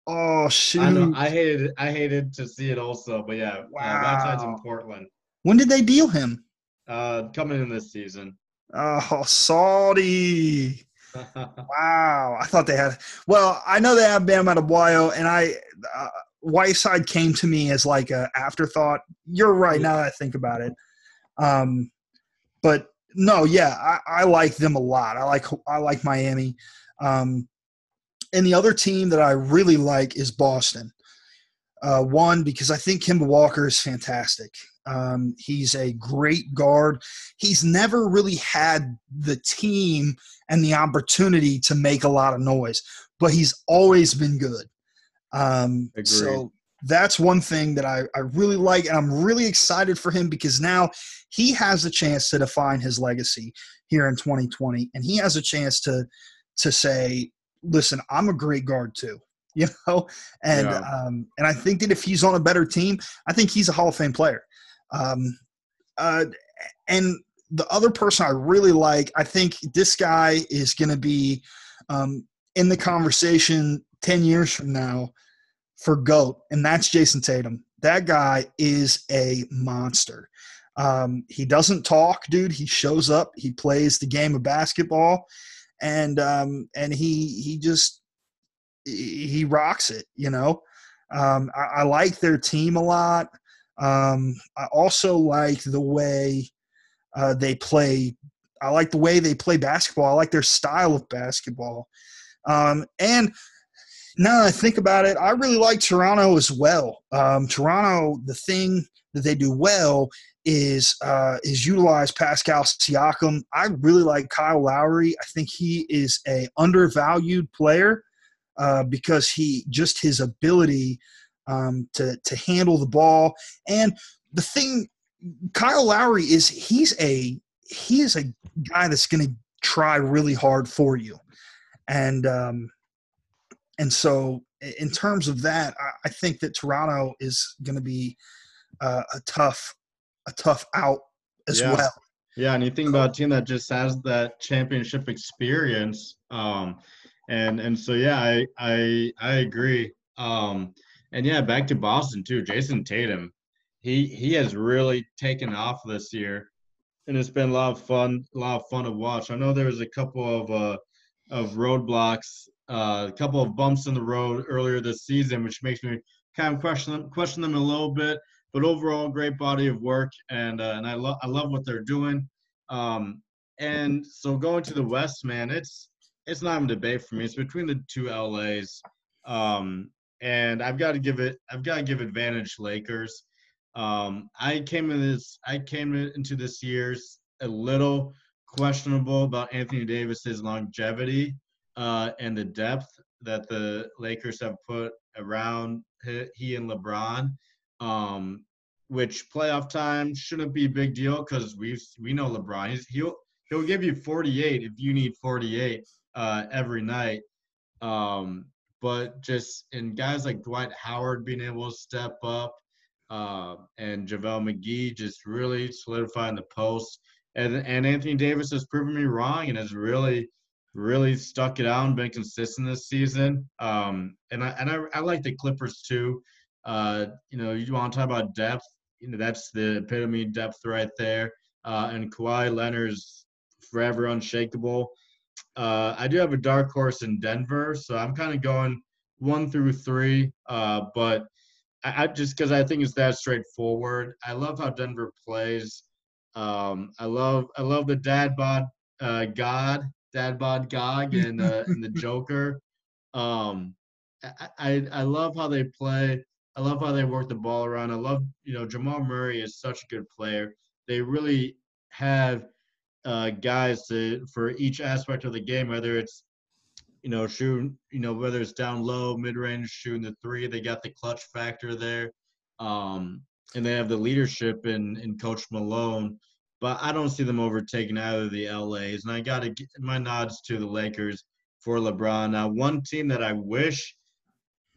Oh shoot! I, know, I hated I hated to see it also, but yeah, wow. Uh, Whiteside's in Portland. When did they deal him? Uh, coming in this season. Oh, salty. wow, I thought they had. Well, I know they have Bam Adebayo, and I uh, Whiteside came to me as like a afterthought. You're right. Now that I think about it, Um, but no, yeah, I, I, like them a lot. I like I like Miami. Um, and the other team that I really like is Boston. Uh, one because I think Kemba Walker is fantastic. Um, he's a great guard. He's never really had the team and the opportunity to make a lot of noise, but he's always been good. Um, so that's one thing that I, I really like, and I'm really excited for him because now he has a chance to define his legacy here in 2020, and he has a chance to to say, "Listen, I'm a great guard too." You know, and yeah. um, and I think that if he's on a better team, I think he's a Hall of Fame player. Um, uh, and the other person I really like, I think this guy is going to be um, in the conversation 10 years from now for GOAT, and that's Jayson Tatum. That guy is a monster. Um, he doesn't talk, dude. He shows up. He plays the game of basketball, and um, and he he just he rocks it. You know, um, I, I, like their team a lot. Um, I also like the way uh, they play. I like the way they play basketball. I like their style of basketball. Um, and now that I think about it, I really like Toronto as well. Um, Toronto, the thing that they do well is uh, is utilize Pascal Siakam. I really like Kyle Lowry. I think he is a undervalued player uh, because he just his ability um, to to handle the ball and the thing. Kyle Lowry is he's a he is a guy that's going to try really hard for you, and um, and so in terms of that, I, think that Toronto is going to be uh, a tough a tough out as yeah. well. Yeah, and you think about a team that just has that championship experience, um, and and so yeah, I I I agree. Um, and yeah, back to Boston too. Jayson Tatum, he he has really taken off this year, and it's been a lot of fun, a lot of fun to watch. I know there was a couple of uh, of roadblocks, uh, a couple of bumps in the road earlier this season, which makes me kind of question them, question them a little bit. But overall, great body of work, and uh, and I love I love what they're doing. Um, and so going to the West, man, it's it's not a debate for me. It's between the two LAs. Um, and I've got to give it I've got to give advantage Lakers. Um, I came in this I came into this year's a little questionable about Anthony Davis's longevity uh, and the depth that the Lakers have put around he and LeBron. Um, which playoff time shouldn't be a big deal because we we know LeBron. He's, he'll he'll give you 48 if you need 48 uh, every night. Um, but just in guys like Dwight Howard being able to step up, uh, and JaVale McGee just really solidifying the post. And, and Anthony Davis has proven me wrong and has really, really stuck it out and been consistent this season. Um, and I and I, I like the Clippers too. Uh, you know, you want to talk about depth. You know, that's the epitome depth right there. Uh, and Kawhi Leonard's forever unshakable. Uh, I do have a dark horse in Denver, so I'm kind of going one through three. Uh, but I, I just because I think it's that straightforward. I love how Denver plays. Um, I love I love the dad bod uh, God, dad bod Gog, and uh, and the Joker. Um, I, I I love how they play. I love how they work the ball around. I love you know Jamal Murray is such a good player. They really have uh, guys to for each aspect of the game, whether it's you know shooting, you know whether it's down low, mid range, shooting the three. They got the clutch factor there, um, and they have the leadership in in Coach Malone. But I don't see them overtaking either of the LA's, and I got to get my nods to the Lakers for LeBron. Now, one team that I wish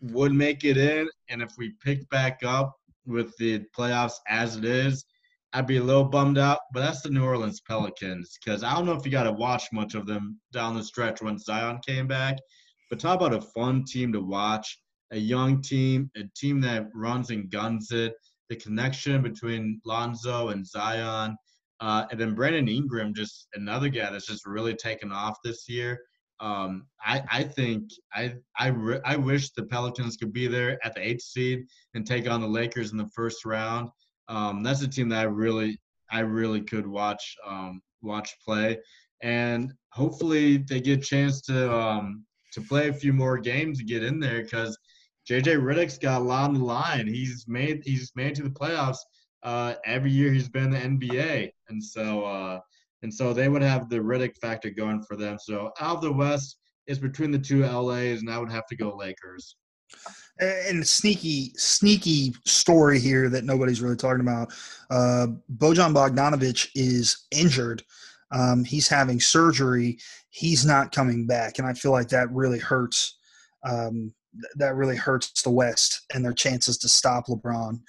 would make it in, and if we pick back up with the playoffs as it is, I'd be a little bummed out, but that's the New Orleans Pelicans because I don't know if you got to watch much of them down the stretch when Zion came back. But talk about a fun team to watch, a young team, a team that runs and guns it, the connection between Lonzo and Zion. Uh, and then Brandon Ingram, just another guy that's just really taken off this year. Um, I, I think I I, re- I wish the Pelicans could be there at the eighth seed and take on the Lakers in the first round. Um, that's a team that I really I really could watch um, watch play, and hopefully they get a chance to um, to play a few more games to get in there because JJ Redick's got a lot on the line. He's made he's made to the playoffs uh, every year he's been in the NBA, and so uh, and so they would have the Redick factor going for them. So out of the West, it's between the two LAs, and I would have to go Lakers. And sneaky, sneaky story here that nobody's really talking about. Uh, Bojan Bogdanovic is injured. Um, he's having surgery. He's not coming back, and I feel like that really hurts. Um, that really hurts the West and their chances to stop LeBron.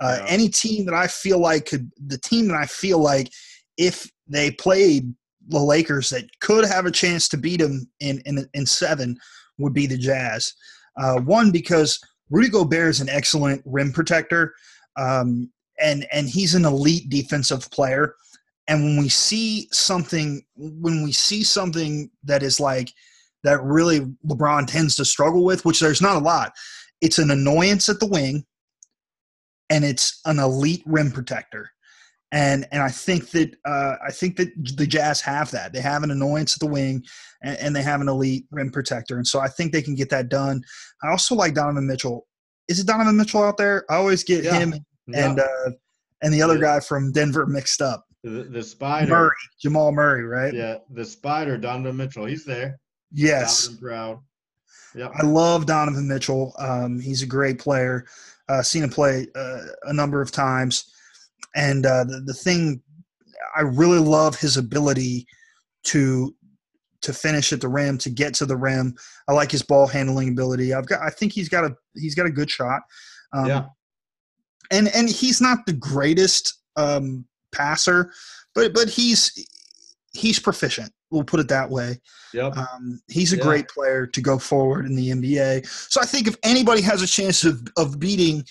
Uh, yeah. Any team that I feel like could, the team that I feel like if they played the Lakers that could have a chance to beat them in in, in seven would be the Jazz. Uh, one because Rudy Gobert is an excellent rim protector, um, and and he's an elite defensive player. And when we see something, when we see something that is like that, really LeBron tends to struggle with, which there's not a lot. It's an annoyance at the wing, and it's an elite rim protector and and I think that uh, I think that the Jazz have that. They have an annoyance at the wing, and, and, they have an elite rim protector, and so I think they can get that done. I also like Donovan Mitchell. Is it Donovan Mitchell out there? I always get yeah. him and yeah. uh, and the other guy from Denver mixed up. The, the spider Murray, Jamal Murray, right? Yeah, the spider, Donovan Mitchell. He's there. Yes, proud. Yep. I love Donovan Mitchell. Um, he's a great player. Uh, seen him play uh, a number of times. And uh, the, the thing, I really love his ability to to finish at the rim, to get to the rim. I like his ball handling ability. I've got, I think he's got a he's got a good shot. Um, yeah. And and he's not the greatest um, passer, but but he's he's proficient. We'll put it that way. Yep. Um, he's a great player to go forward in the NBA. So I think if anybody has a chance of of beating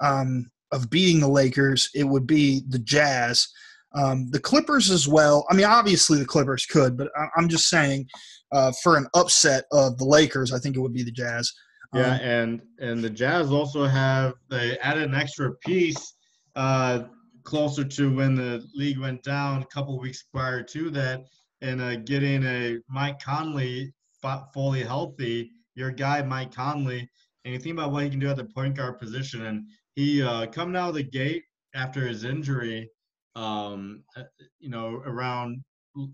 um, of beating the Lakers, it would be the Jazz. Um, the Clippers as well. I mean, obviously the Clippers could, but I, am just saying uh, for an upset of the Lakers, I think it would be the Jazz. Yeah, um, and and the Jazz also have they added an extra piece uh, closer to when the league went down a couple weeks prior to that, and uh, getting a Mike Conley fully healthy. Your guy Mike Conley, and you think about what he can do at the point guard position, and he uh, coming out of the gate after his injury, um, uh, you know, around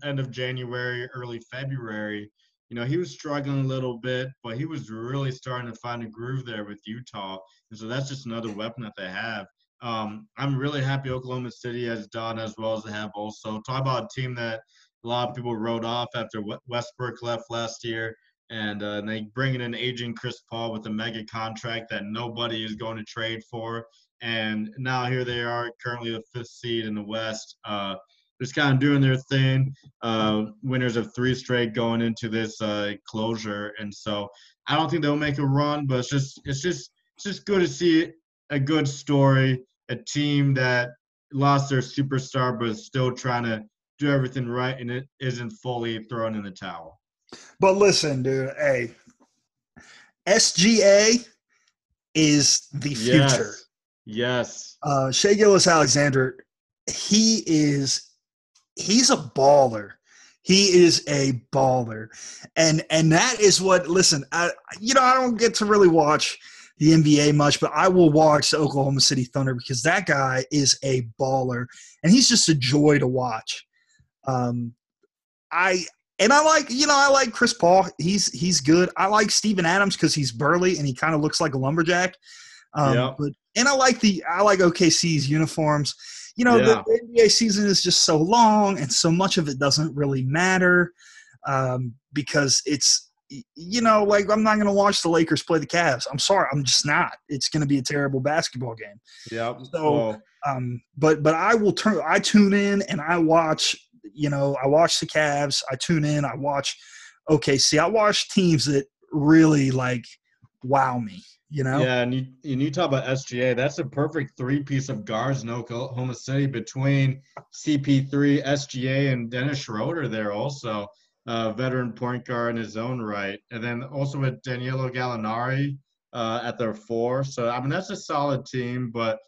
end of January, early February, you know, he was struggling a little bit, but he was really starting to find a groove there with Utah. And so that's just another weapon that they have. Um, I'm really happy Oklahoma City has done as well as they have also. Talk about a team that a lot of people wrote off after Westbrook left last year and, uh, and they bring in aging Chris Paul with a mega contract that nobody is going to trade for. And now here they are, currently the fifth seed in the West, uh, just kind of doing their thing. Uh, winners of three straight going into this uh, closure, and so I don't think they'll make a run, but it's just it's just it's just good to see a good story, a team that lost their superstar but is still trying to do everything right, and it isn't fully thrown in the towel. But listen, dude, hey, SGA is the future. Yes. yes. Uh, Shai Gilgeous-Alexander, he is he's a baller. He is a baller. And and that is what listen, I you know, I don't get to really watch the NBA much, but I will watch the Oklahoma City Thunder because that guy is a baller and he's just a joy to watch. Um, I and I like, you know, I like Chris Paul. He's he's good. I like Steven Adams because he's burly and he kind of looks like a lumberjack. Um, yeah. But and I like the I like OKC's uniforms. You know, yeah. the, the, NBA season is just so long, and so much of it doesn't really matter um, because it's you know, like I'm not going to watch the Lakers play the Cavs. I'm sorry, I'm just not. It's going to be a terrible basketball game. Yeah. So, um, but but I will turn. I tune in and I watch you know, I watch the Cavs. I tune in. I watch OKC. I watch teams that really like wow me. You know. Yeah, and you and you talk about SGA. That's a perfect three piece of guards in Oklahoma City between CP3, SGA, and Dennis Schroeder. There also. Uh, veteran point guard in his own right, and then also with Danilo Gallinari uh, at their four. So I mean that's a solid team, but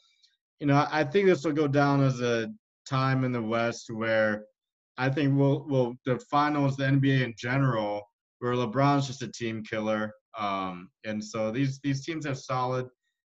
you know I think this will go down as a time in the West where I think we'll, we'll the finals, the NBA in general, where LeBron's just a team killer. Um, and so these these teams have solid,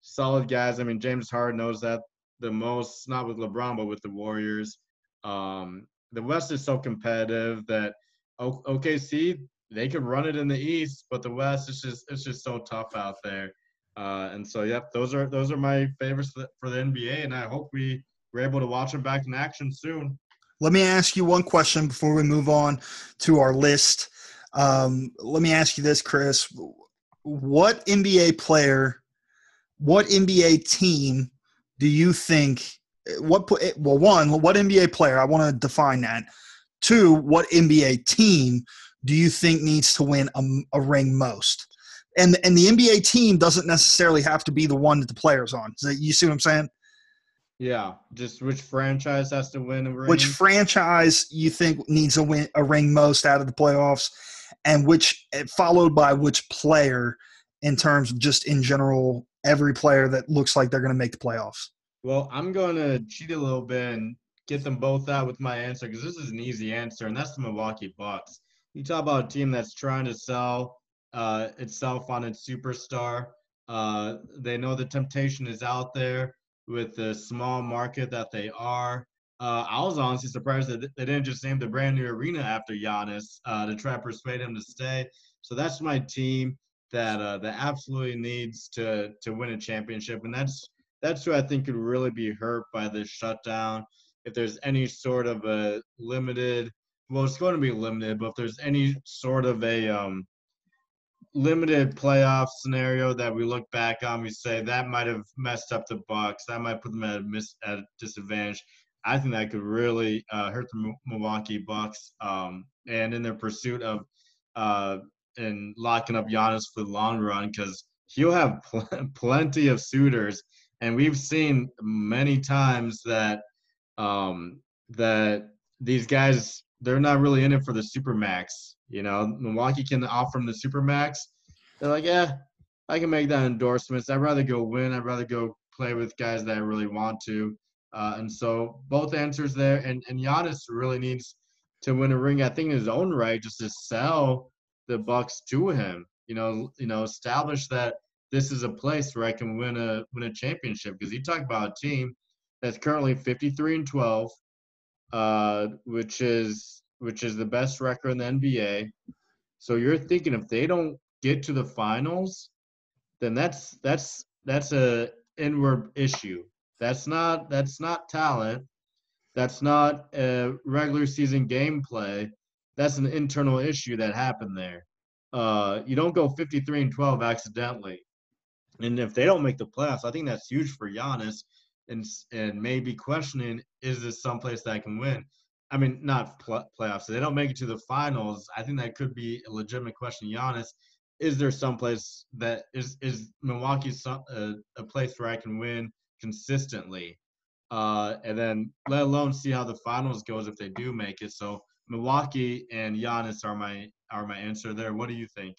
solid guys. I mean, James Harden knows that the most, not with LeBron, but with the Warriors. Um, the West is so competitive that OKC they could run it in the East, but the West is just it's just so tough out there. Uh, and so, yep, those are those are my favorites for the, for the NBA, and I hope we we're able to watch them back in action soon. Let me ask you one question before we move on to our list. Um, let me ask you this, Chris: What NBA player, what NBA team do you think? What well, one, what NBA player? I want to define that. Two, what NBA team do you think needs to win a, a ring most? And and the NBA team doesn't necessarily have to be the one that the players on. You see what I'm saying? Yeah, just which franchise has to win a ring? Which franchise you think needs a win a ring most out of the playoffs, and which eh, followed by which player in terms of just in general every player that looks like they're going to make the playoffs. Well, I'm going to cheat a little bit and get them both out with my answer because this is an easy answer, and that's the Milwaukee Bucks. You talk about a team that's trying to sell uh, itself on its superstar. Uh, they know the temptation is out there with the small market that they are. Uh, I was honestly surprised that they didn't just name the brand new arena after Giannis uh, to try to persuade him to stay. So that's my team that uh, that absolutely needs to to win a championship, and that's that's who I think could really be hurt by this shutdown. If there's any sort of a limited, well, it's going to be limited, but if there's any sort of a um, limited playoff scenario that we look back on, we say that might have messed up the Bucks. That might put them at a mis- at a disadvantage. I think that could really uh, hurt the Milwaukee Bucks. Um, and in their pursuit of uh, and locking up Giannis for the long run, because he'll have pl- plenty of suitors, and we've seen many times that um, that these guys they're not really in it for the super max. You know, Milwaukee can offer them the super max. They're like, yeah, I can make that endorsements. I'd rather go win. I'd rather go play with guys that I really want to. Uh, and so both answers there. And and Giannis really needs to win a ring. I think in his own right, just to sell the Bucks to him. You know, you know, establish that this is a place where I can win a win a championship. Because you talk about a team that's currently 53 and 12, uh, which is which is the best record in the NBA. So you're thinking if they don't get to the finals, then that's that's that's a inward issue. That's not that's not talent. That's not a regular season gameplay. That's an internal issue that happened there. Uh, you don't go 53 and 12 accidentally. And if they don't make the playoffs, I think that's huge for Giannis and and maybe questioning is this someplace that I can win? I mean, not pl- playoffs. If they don't make it to the finals. I think that could be a legitimate question. Giannis, is there someplace that is is Milwaukee some, uh, a place where I can win consistently? Uh, and then let alone see how the finals goes if they do make it. So Milwaukee and Giannis are my are my answer there. What do you think?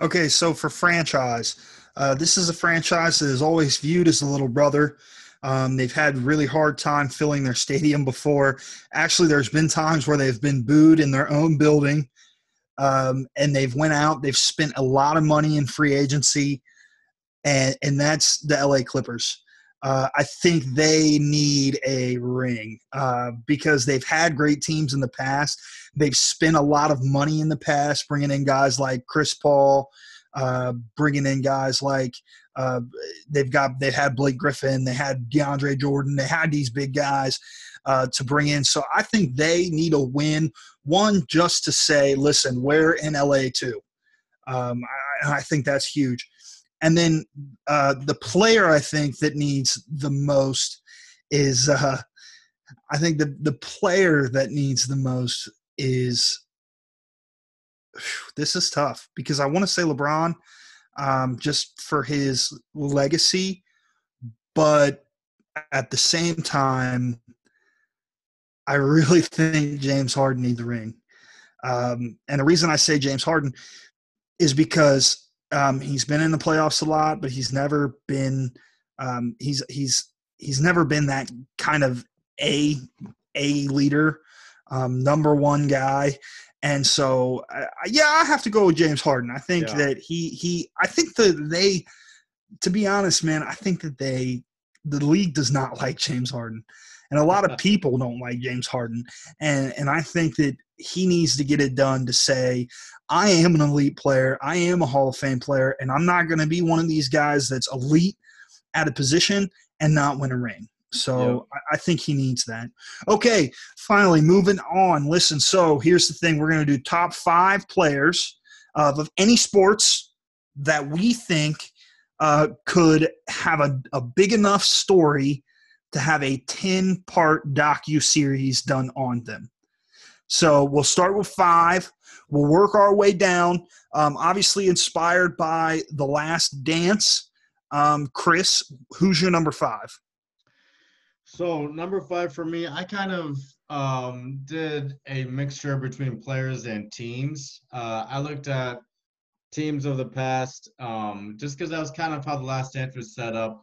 Okay, so for franchise, uh, this is a franchise that is always viewed as a little brother. Um, they've had really hard time filling their stadium before. Actually, there's been times where they've been booed in their own building, um, and they've went out. They've spent a lot of money in free agency, and and that's the LA Clippers. Uh, I think they need a ring uh, because they've had great teams in the past. They've spent a lot of money in the past, bringing in guys like Chris Paul, uh, bringing in guys like uh, they've got they've had Blake Griffin, they had DeAndre Jordan, they had these big guys uh, to bring in. So I think they need a win. One just to say, listen, we're in LA too. Um, I, I think that's huge. And then uh, the player I think that needs the most is uh, I think the the player that needs the most is this is tough because I want to say LeBron um, just for his legacy, but at the same time, I really think James Harden needs the ring. Um, and the reason I say James Harden is because um, he's been in the playoffs a lot, but he's never been um, he's he's he's never been that kind of a a leader, um, number one guy. And so, yeah, I have to go with James Harden. I think Yeah. that he he. I think that they, to be honest, man, I think that they, the league does not like James Harden, and a lot of people don't like James Harden. And and I think that he needs to get it done to say, I am an elite player, I am a Hall of Fame player, and I'm not going to be one of these guys that's elite at a position and not win a ring. So I, I think he needs that. Okay, finally moving on. Listen, so here's the thing: we're going to do top five players of, of any sports that we think uh, could have a, a big enough story to have a 10 part docu series done on them. So we'll start with five. We'll work our way down. Um, obviously, inspired by The Last Dance. Um, Chris, who's your number five? So number five for me, I kind of um, did a mixture between players and teams. Uh, I looked at teams of the past um, just because that was kind of how the last dance was set up.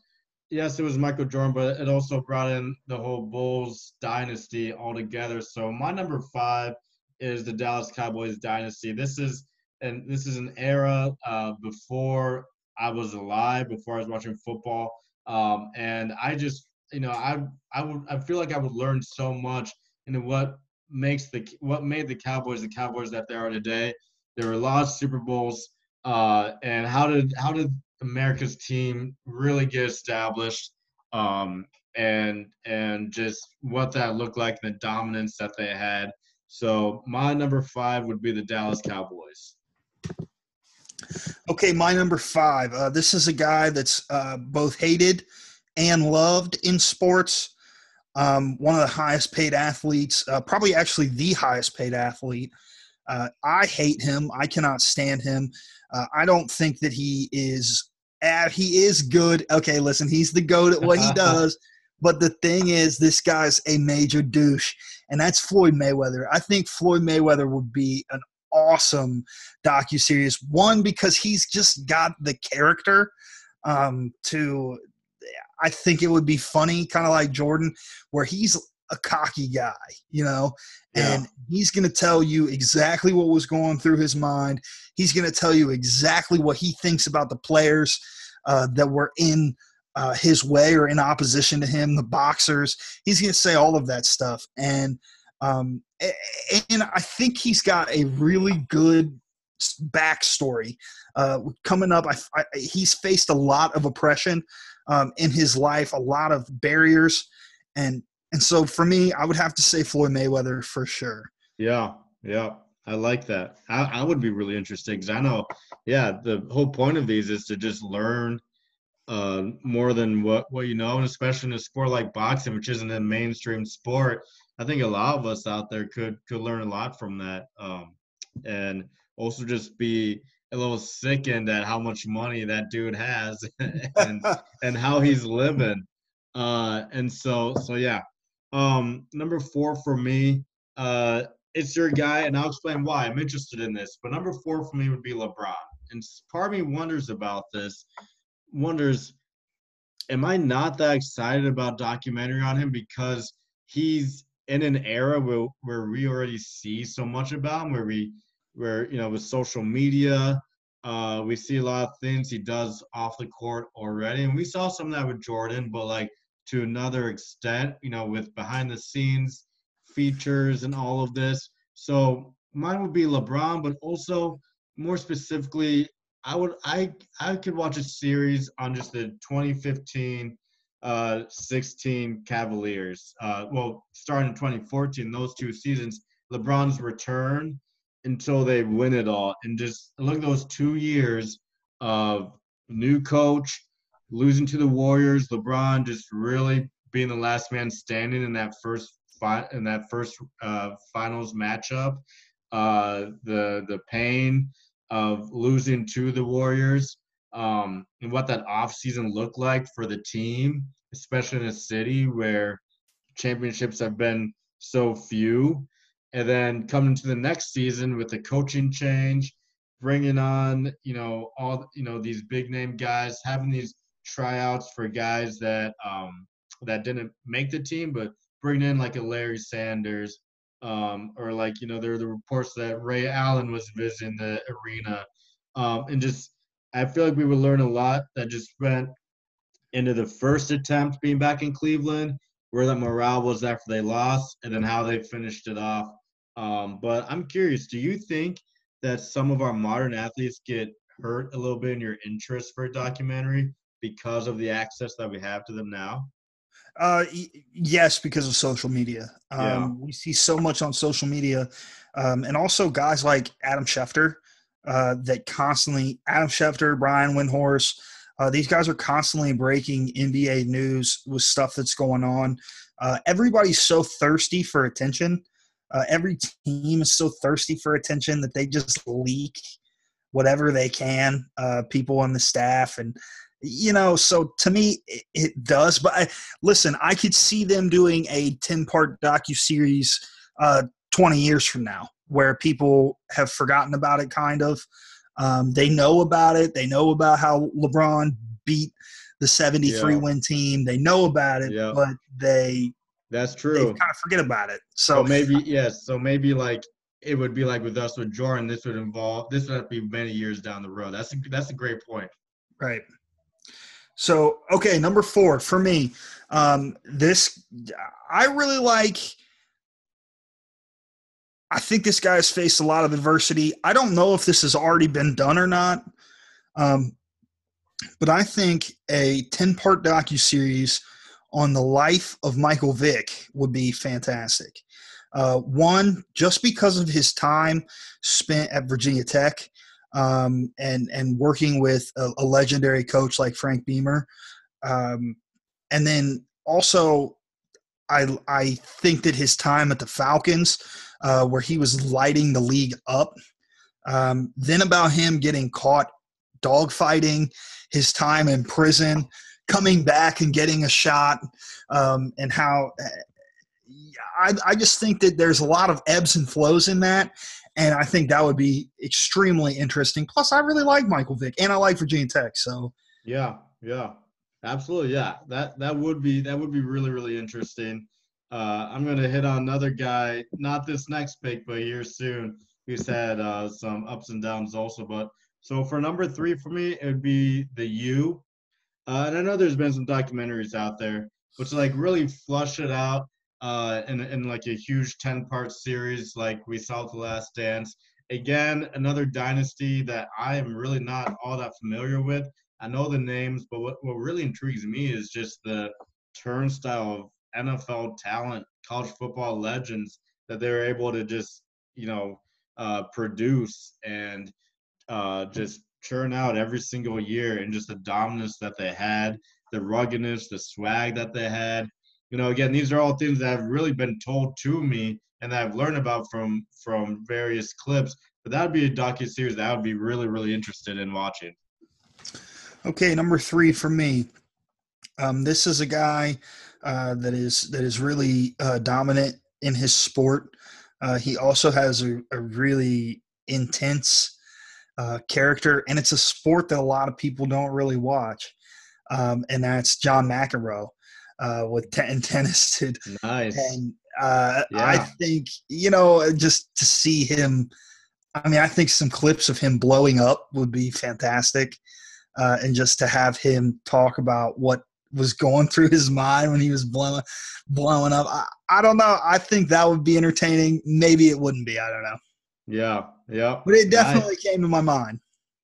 Yes, it was Michael Jordan, but it also brought in the whole Bulls dynasty altogether. So my number five is the Dallas Cowboys dynasty. This is and this is an era uh, before I was alive, before I was watching football, um, and I just you know, I I would I feel like I would learn so much into what makes the what made the Cowboys the Cowboys that they are today. There were a lot of Super Bowls, uh, and how did how did America's team really get established, um, and and just what that looked like, and the dominance that they had. So my number five would be the Dallas Cowboys. Okay, my number five. Uh, this is a guy that's uh, both hated and loved in sports. Um, one of the highest paid athletes, uh, probably actually the highest paid athlete. Uh, I hate him. I cannot stand him. Uh, I don't think that he is. He is good. Okay, listen, he's the goat at what he does. But the thing is, this guy's a major douche, and that's Floyd Mayweather. I think Floyd Mayweather would be an awesome docu series. One because he's just got the character um, to. I think it would be funny, kind of like Jordan, where he's a cocky guy, you know, and Yeah. he's going to tell you exactly what was going through his mind. He's going to tell you exactly what he thinks about the players uh, that were in uh, his way or in opposition to him, the boxers. He's going to say all of that stuff, and um, and I think he's got a really good backstory uh, coming up. I, I, he's faced a lot of oppression um, in his life, a lot of barriers, and and so for me, I would have to say Floyd Mayweather for sure. Yeah, yeah, I like that. I, I would be really interested because I know, yeah, the whole point of these is to just learn uh, more than what what you know, and especially in a sport like boxing, which isn't a mainstream sport. I think a lot of us out there could could learn a lot from that, um, and also just be a little sickened at how much money that dude has and and how he's living. Uh, and so so yeah. Um, number four for me, uh, it's your guy, and I'll explain why I'm interested in this. But number four for me would be LeBron. And part of me wonders about this, wonders, am I not that excited about documentary on him because he's in an era where, where we already see so much about him, where we, where you know, with social media, uh, we see a lot of things he does off the court already, and we saw some of that with Jordan, but like to another extent, you know, with behind the scenes features and all of this. So mine would be LeBron, but also more specifically, I would I I could watch a series on just the 2015 uh 16 Cavaliers. Uh well, starting in 2014, those two seasons, LeBron's return until they win it all. And just look at those two years of new coach, losing to the Warriors, LeBron just really being the last man standing in that first fi- in that first uh, finals matchup. Uh, the the pain of losing to the Warriors um, and what that offseason looked like for the team, especially in a city where championships have been so few. And then coming to the next season with the coaching change, bringing on you know all you know these big name guys, having these tryouts for guys that um, that didn't make the team, but bring in like a Larry Sanders, um, or like you know there are the reports that Ray Allen was visiting the arena, um, and just I feel like we would learn a lot that just went into the first attempt being back in Cleveland, where that morale was after they lost, and then how they finished it off. Um, but I'm curious, do you think that some of our modern athletes get hurt a little bit in your interest for a documentary because of the access that we have to them now? Uh, yes, because of social media. Um, Yeah. We see so much on social media, um, and also guys like Adam Schefter uh, that constantly Adam Schefter, Brian Windhorst. Uh, these guys are constantly breaking NBA news with stuff that's going on. Uh, everybody's so thirsty for attention. Uh, every team is so thirsty for attention that they just leak whatever they can. Uh, people on the staff and you know, so to me it, it does. But I, listen, I could see them doing a ten part docu series uh, twenty years from now, where people have forgotten about it. Kind of, um, they know about it. They know about how LeBron beat the seventy three Yeah. win team. They know about it, Yeah. but they That's they true. kind of forget about it. So So maybe yes. So maybe like it would be like with us with Jordan. This would involve. This would have to be many years down the road. That's a, that's a great point. Right. So okay, number four for me. Um, this I really like. I think this guy has faced a lot of adversity. I don't know if this has already been done or not, um, but I think a ten-part docu series on the life of Michael Vick would be fantastic. Uh, one, just because of his time spent at Virginia Tech um, and and working with a, a legendary coach like Frank Beamer, um, and then also I I think that his time at the Falcons, uh, where he was lighting the league up, um, then about him getting caught dogfighting, his time in prison, coming back and getting a shot, um, and how. I, I just think that there's a lot of ebbs and flows in that, and I think that would be extremely interesting. Plus, I really like Michael Vick, and I like Virginia Tech. So, Yeah, yeah, absolutely. Yeah, that that would be that would be really really interesting. Uh, I'm gonna hit on another guy, not this next pick, but here soon, who's had uh, some ups and downs also. But so for number three for me, it would be the U. Uh, and I know there's been some documentaries out there, which like really flush it out uh, in in like a huge ten part series, like we saw the Last Dance. Again, another dynasty that I am really not all that familiar with. I know the names, but what, what really intrigues me is just the turnstile of NFL talent, college football legends that they're able to just, you know, uh, produce and uh, just churn out every single year and just the dominance that they had, the ruggedness, the swag that they had. You know, again, these are all things that have really been told to me and that I've learned about from from various clips. But that would be a docu series that I would be really, really interested in watching. okay, number three for me. Um, this is a guy uh, that is that is really uh, dominant in his sport. Uh, he also has a, a really intense uh, character, and it's a sport that a lot of people don't really watch. Um, and that's John McEnroe uh, with ten- tennis. Nice. And uh, I think you know just to see him. I mean, I think some clips of him blowing up would be fantastic, uh, and just to have him talk about what was going through his mind when he was blowing blowing up. I, I don't know. I think that would be entertaining. Maybe it wouldn't be. I don't know. Yeah. Yeah. But it definitely came to my mind.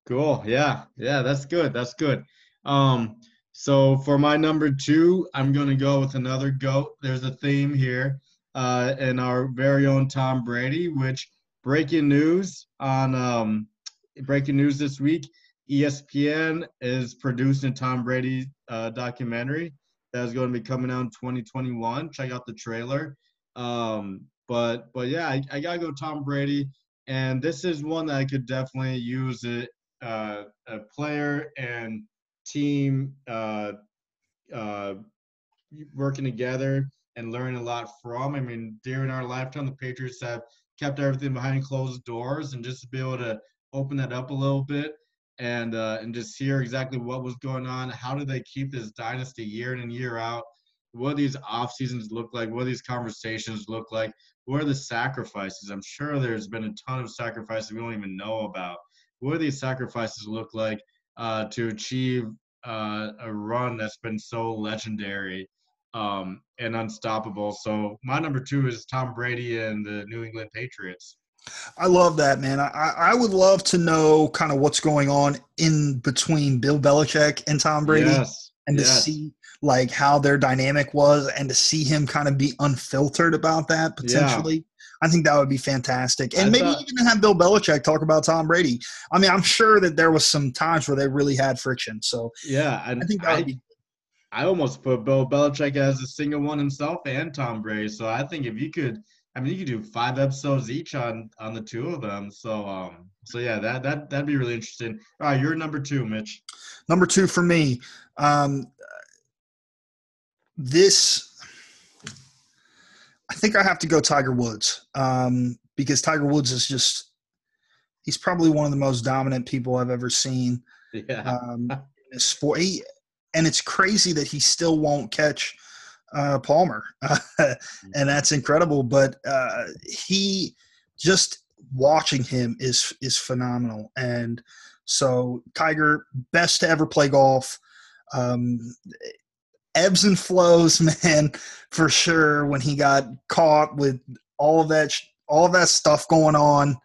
Cool. Yeah. Yeah. That's good. That's good. Um, so for my number two, I'm going to go with another GOAT. There's a theme here uh, in our very own Tom Brady, which breaking news on um, breaking news this week ESPN is producing a Tom Brady uh, documentary that is going to be coming out in 2021. Check out the trailer. Um, but but yeah, I, I gotta go Tom Brady, and this is one that I could definitely use it uh, a player and team uh, uh, working together and learning a lot from. I mean, during our lifetime, the Patriots have kept everything behind closed doors, and just to be able to open that up a little bit and uh, and just hear exactly what was going on. How do they keep this dynasty year in and year out? what these off seasons look like, what these conversations look like, what are the sacrifices? I'm sure there's been a ton of sacrifices we don't even know about. What do these sacrifices look like uh, to achieve uh, a run that's been so legendary um, and unstoppable? So my number two is Tom Brady and the New England Patriots. I love that, man. I, I would love to know kind of what's going on in between Bill Belichick and Tom Brady yes. and to yes. see like how their dynamic was and to see him kind of be unfiltered about that potentially. Yeah. I think that would be fantastic. And I maybe thought, even have Bill Belichick talk about Tom Brady. I mean, I'm sure that there was some times where they really had friction. So yeah, I think that would be I almost put Bill Belichick as a single one himself and Tom Brady. So I think if you could I mean, you could do five episodes each on on the two of them. So, um, so yeah, that that that'd be really interesting. All right, you're number two, Mitch. Number two for me. Um, this, I think I have to go Tiger Woods um, because Tiger Woods is just he's probably one of the most dominant people I've ever seen. Yeah. Um, in sport, he, and it's crazy that he still won't catch uh, Palmer, and that's incredible. But uh, he just watching him is is phenomenal, and so Tiger best to ever play golf. Um, ebbs and flows, man, for sure. When he got caught with all that, all that stuff going on,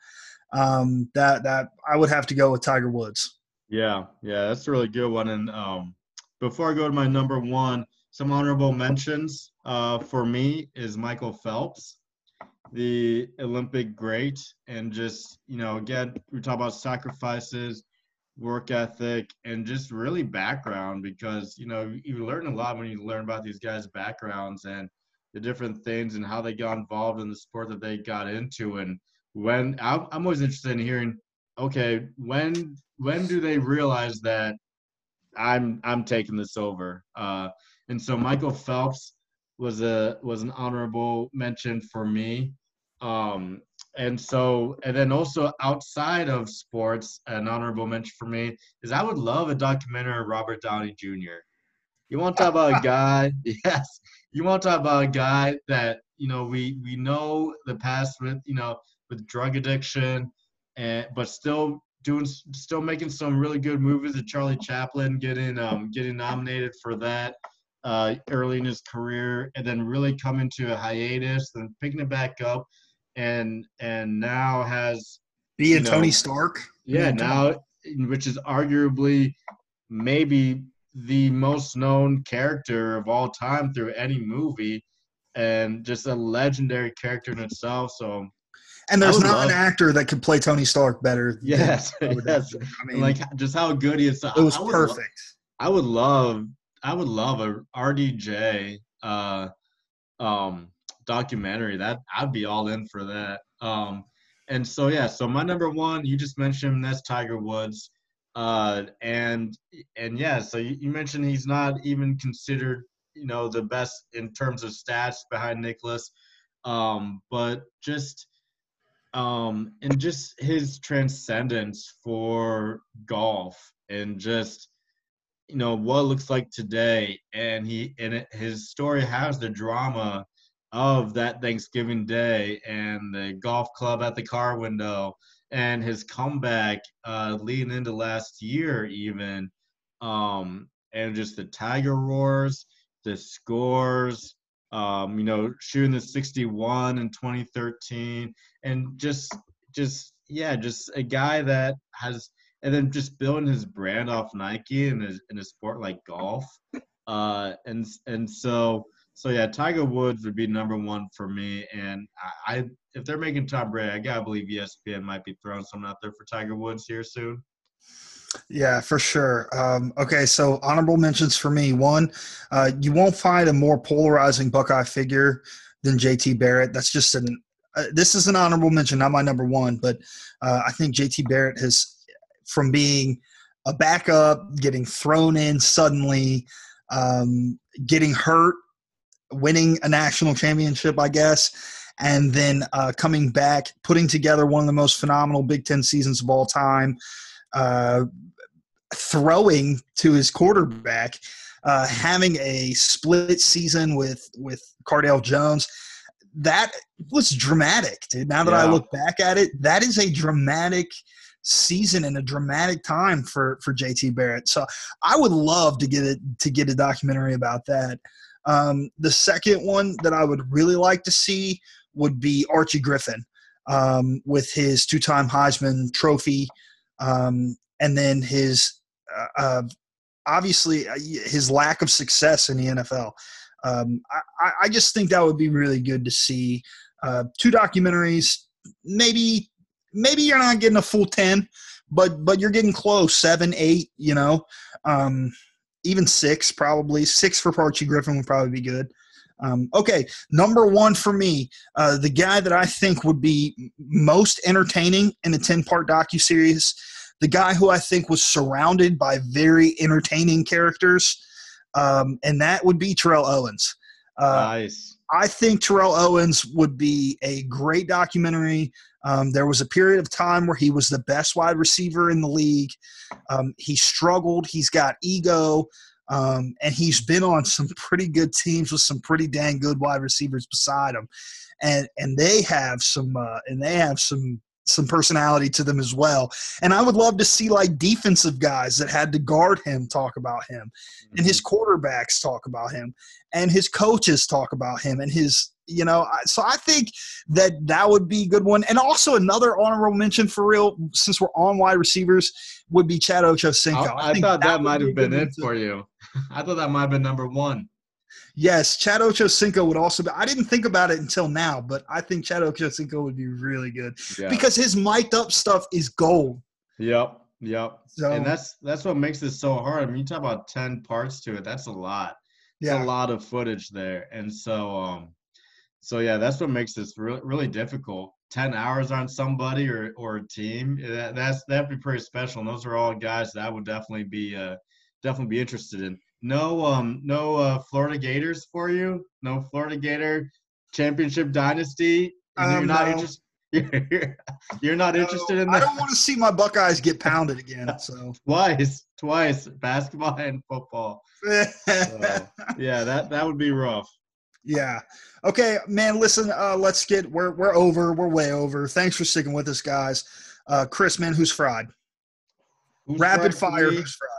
um, that that I would have to go with Tiger Woods. Yeah, yeah, that's a really good one. And um, before I go to my number one, some honorable mentions uh, for me is Michael Phelps, the Olympic great, and just you know, again, we talk about sacrifices, work ethic, and just really background because you know you learn a lot when you learn about these guys' backgrounds and the different things and how they got involved in the sport that they got into and when I'm, always interested in hearing okay when when do they realize that i'm i'm taking this over uh and so Michael Phelps was a was an honorable mention for me. Um, and so, and then also outside of sports, an honorable mention for me is I would love a documentary of Robert Downey Jr. You want to talk about a guy? Yes, you want to talk about a guy that you know we we know the past with you know with drug addiction, and but still doing still making some really good movies. The Charlie Chaplin getting um getting nominated for that uh, early in his career, and then really coming to a hiatus, then picking it back up, and and now has being Tony Stark. Yeah, now which is arguably maybe the most known character of all time through any movie, and just a legendary character in itself. So and there's not love, an actor that could play Tony Stark better. Yes, yes. I mean, like just how good he is. It was I perfect. I would love I would love a RDJ uh, um, documentary. That I'd be all in for that. Um, and so yeah, so my number one, you just mentioned that's Tiger Woods, uh, and and yeah, so you, you mentioned he's not even considered, you know, the best in terms of stats behind Nicklaus, um, but just um, and just his transcendence for golf and just you know what looks like today and he and it, his story has the drama of that thanksgiving day and the golf club at the car window and his comeback uh, leading into last year even um, and just the tiger roars the scores um, you know shooting the 61 in 2013 and just just yeah just a guy that has and then just building his brand off Nike in a sport like golf. Uh, and and so so yeah, Tiger Woods would be number one for me. And I, I if they're making Tom Brady, I gotta believe ESPN might be throwing something out there for Tiger Woods here soon. Yeah, for sure. Um, okay, so honorable mentions for me. One, uh, you won't find a more polarizing Buckeye figure than JT Barrett. That's just an. Uh, this is an honorable mention, not my number one, but uh, I think JT Barrett has from being a backup, getting thrown in suddenly, um, getting hurt, winning a national championship, I guess, and then uh, coming back, putting together one of the most phenomenal Big Ten seasons of all time. Uh, throwing to his quarterback, uh, having a split season with with Cardale Jones. That was dramatic, dude. Now that yeah. I look back at it, that is a dramatic season and a dramatic time for for JT Barrett. So I would love to get it to get a documentary about that. Um, the second one that I would really like to see would be Archie Griffin um, with his two-time Heisman Trophy, um, and then his uh, uh, obviously uh, his lack of success in the NFL. Um, I, I, just think that would be really good to see. Uh, two documentaries, maybe maybe you're not getting a full ten, but but you're getting close, seven, eight. You know, um, even six probably. Six for Archie Griffin would probably be good. Um, okay, number one for me, uh, the guy that I think would be most entertaining in a ten-part docu series, the guy who I think was surrounded by very entertaining characters, um, and that would be Terrell Owens. Uh, nice. I think Terrell Owens would be a great documentary. Um, there was a period of time where he was the best wide receiver in the league. Um, he struggled. He's got ego. Um, and he's been on some pretty good teams with some pretty dang good wide receivers beside him, and and they have some uh, and they have some some personality to them as well. And I would love to see like defensive guys that had to guard him talk about him, and his mm-hmm. quarterbacks talk about him, and his coaches talk about him, and his you know. So I think that that would be a good one. And also another honorable mention for real, since we're on wide receivers, would be Chad Ochocinco. I, I, I thought that, that might have been it for you. I thought that might have been number one. Yes, Chad Ochocinco would also be. I didn't think about it until now, but I think Chad Ochocinco would be really good yeah. because his mic'd up stuff is gold. Yep, yep. So, and that's that's what makes it so hard. I mean, you talk about ten parts to it. That's a lot. It's yeah. a lot of footage there, and so um, so yeah, that's what makes this really really difficult. Ten hours on somebody or or a team. That, that's that'd be pretty special. And those are all guys that I would definitely be uh definitely be interested in. No, um, no uh, Florida Gators for you. No Florida Gator championship dynasty. Um, you're not no. interested. You're, not no, interested in that. I don't want to see my Buckeyes get pounded again. So twice, twice, basketball and football. so, yeah, that that would be rough. Yeah. Okay, man. Listen, uh, let's get. We're we're over. We're way over. Thanks for sticking with us, guys. Uh, Chris, man, who's fried? Who's Rapid fried fire. Who's fried?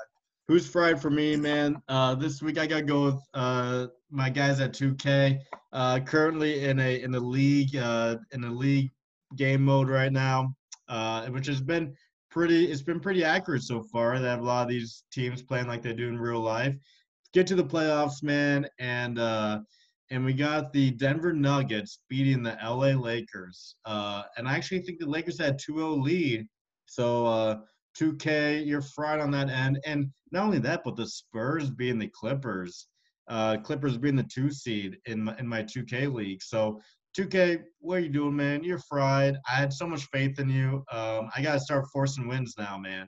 Who's fried for me, man? Uh, this week I gotta go with uh, my guys at 2K. Uh, currently in a in the league uh, in the league game mode right now, uh, which has been pretty. It's been pretty accurate so far. They have a lot of these teams playing like they do in real life. Get to the playoffs, man, and uh, and we got the Denver Nuggets beating the LA Lakers. Uh, and I actually think the Lakers had 2-0 lead. So uh, 2K, you're fried on that end. And not only that, but the Spurs being the Clippers, uh, Clippers being the two seed in my, in my 2K league. So 2K, what are you doing, man? You're fried. I had so much faith in you. Um, I gotta start forcing wins now, man.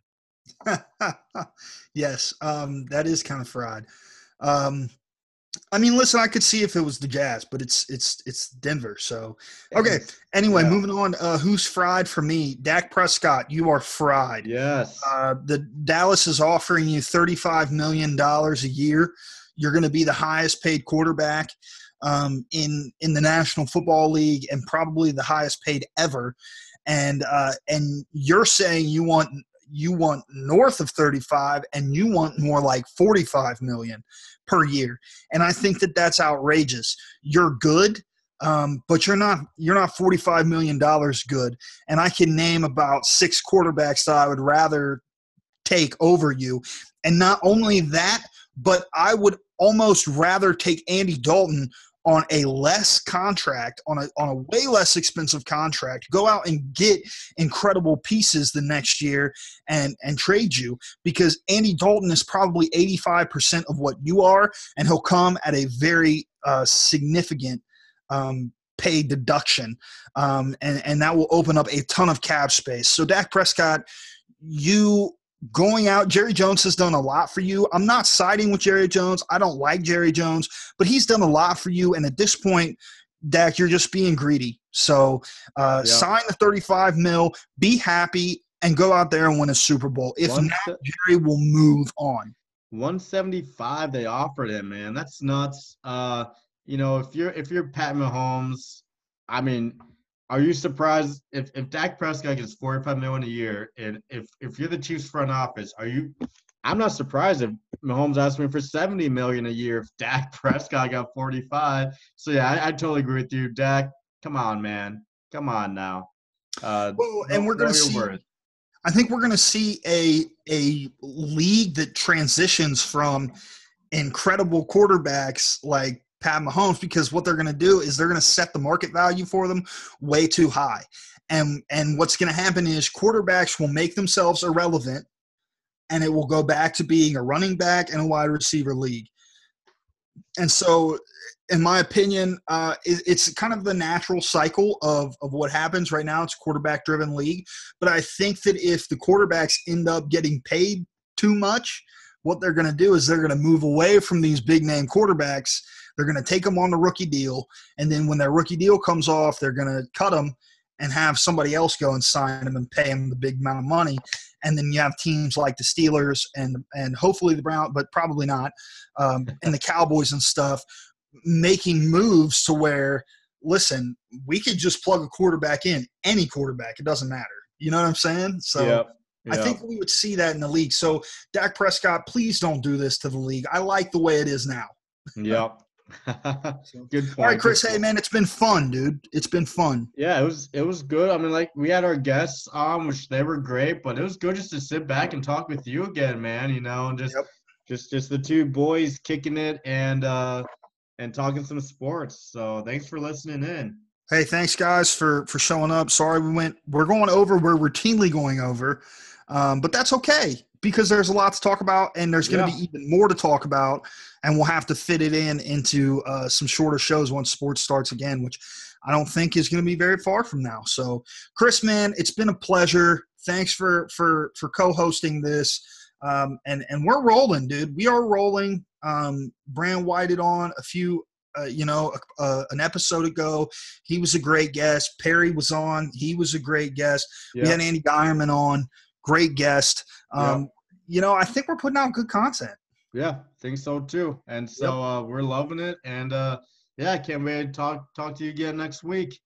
yes, um, that is kind of fried. Um, I mean, listen, I could see if it was the Jazz, but it's it's it's Denver. So okay. Anyway, yeah. moving on. Uh, who's fried for me? Dak Prescott, you are fried. Yes. Uh, the Dallas is offering you thirty five million dollars a year. You're going to be the highest paid quarterback um, in in the National Football League and probably the highest paid ever. And uh, and you're saying you want you want north of 35 and you want more like 45 million per year. And i think that that's outrageous. You're good um, but you're not you're not 45 million dollars good. And i can name about six quarterbacks that i would rather take over you. And not only that but i would almost rather take andy dalton on a less contract, on a on a way less expensive contract, go out and get incredible pieces the next year and and trade you because Andy Dalton is probably 85% of what you are, and he'll come at a very uh, significant um, pay deduction, um, and and that will open up a ton of cap space. So Dak Prescott, you going out. Jerry Jones has done a lot for you. I'm not siding with Jerry Jones. I don't like Jerry Jones, but he's done a lot for you. And at this point, Dak, you're just being greedy. So uh, yeah. sign the 35 mil. Be happy. and go out there and win a Super Bowl. If One not, Jerry will move on. 175 they offered him, man. That's nuts. Uh, you know, if you're if you're Pat Mahomes, I mean, are you surprised if if Dak Prescott gets 45 million a year, and if if you're the Chiefs front office, are you? I'm not surprised if Mahomes asked me for 70 million a year if Dak Prescott got 45. So yeah, I, I totally agree with you, Dak. Come on, man. Come on now. Uh, Well, and we're gonna see- worth. I think we're going to see a a league that transitions from incredible quarterbacks like Pat Mahomes because what they're going to do is they're going to set the market value for them way too high. And and what's going to happen is quarterbacks will make themselves irrelevant and it will go back to being a running back and a wide receiver league. And so in my opinion, uh, it, it's kind of the natural cycle of, of what happens right now. It's a quarterback driven league. But I think that if the quarterbacks end up getting paid too much, what they're going to do is they're going to move away from these big name quarterbacks. They're going to take them on the rookie deal. And then when their rookie deal comes off, they're going to cut them and have somebody else go and sign them and pay them the big amount of money. And then you have teams like the Steelers and and hopefully the Brown, but probably not, um, and the Cowboys and stuff making moves to where listen, we could just plug a quarterback in, any quarterback, it doesn't matter. You know what I'm saying? So Yep, I think we would see that in the league. So Dak Prescott, please don't do this to the league. I like the way it is now. Yep. Good point. All right, Chris. Hey, man, it's been fun, dude. It's been fun. Yeah, it was it was good. I mean, like we had our guests on, which they were great, but it was good just to sit back and talk with you again, man. You know, and just Yep. just just the two boys kicking it and uh and talking some sports. So thanks for listening in. Hey, thanks guys for for showing up. Sorry we went. We're going over. We're routinely going over, um, but that's okay because there's a lot to talk about, and there's going to Yeah. be even more to talk about, and we'll have to fit it in into uh, some shorter shows once sports starts again, which I don't think is going to be very far from now. So, Chris, man, it's been a pleasure. Thanks for for for co-hosting this. Um, and and we're rolling, dude. We are rolling. Um, Brand Whited on a few, uh, you know, uh, an episode ago. He was a great guest. Perry was on. He was a great guest. Yeah. We had Andy Geierman on great guest. Um, yeah. You know, I think we're putting out good content. Yeah, think so too. And so yep. uh, we're loving it. And uh, yeah, I can't wait to talk talk to you again next week.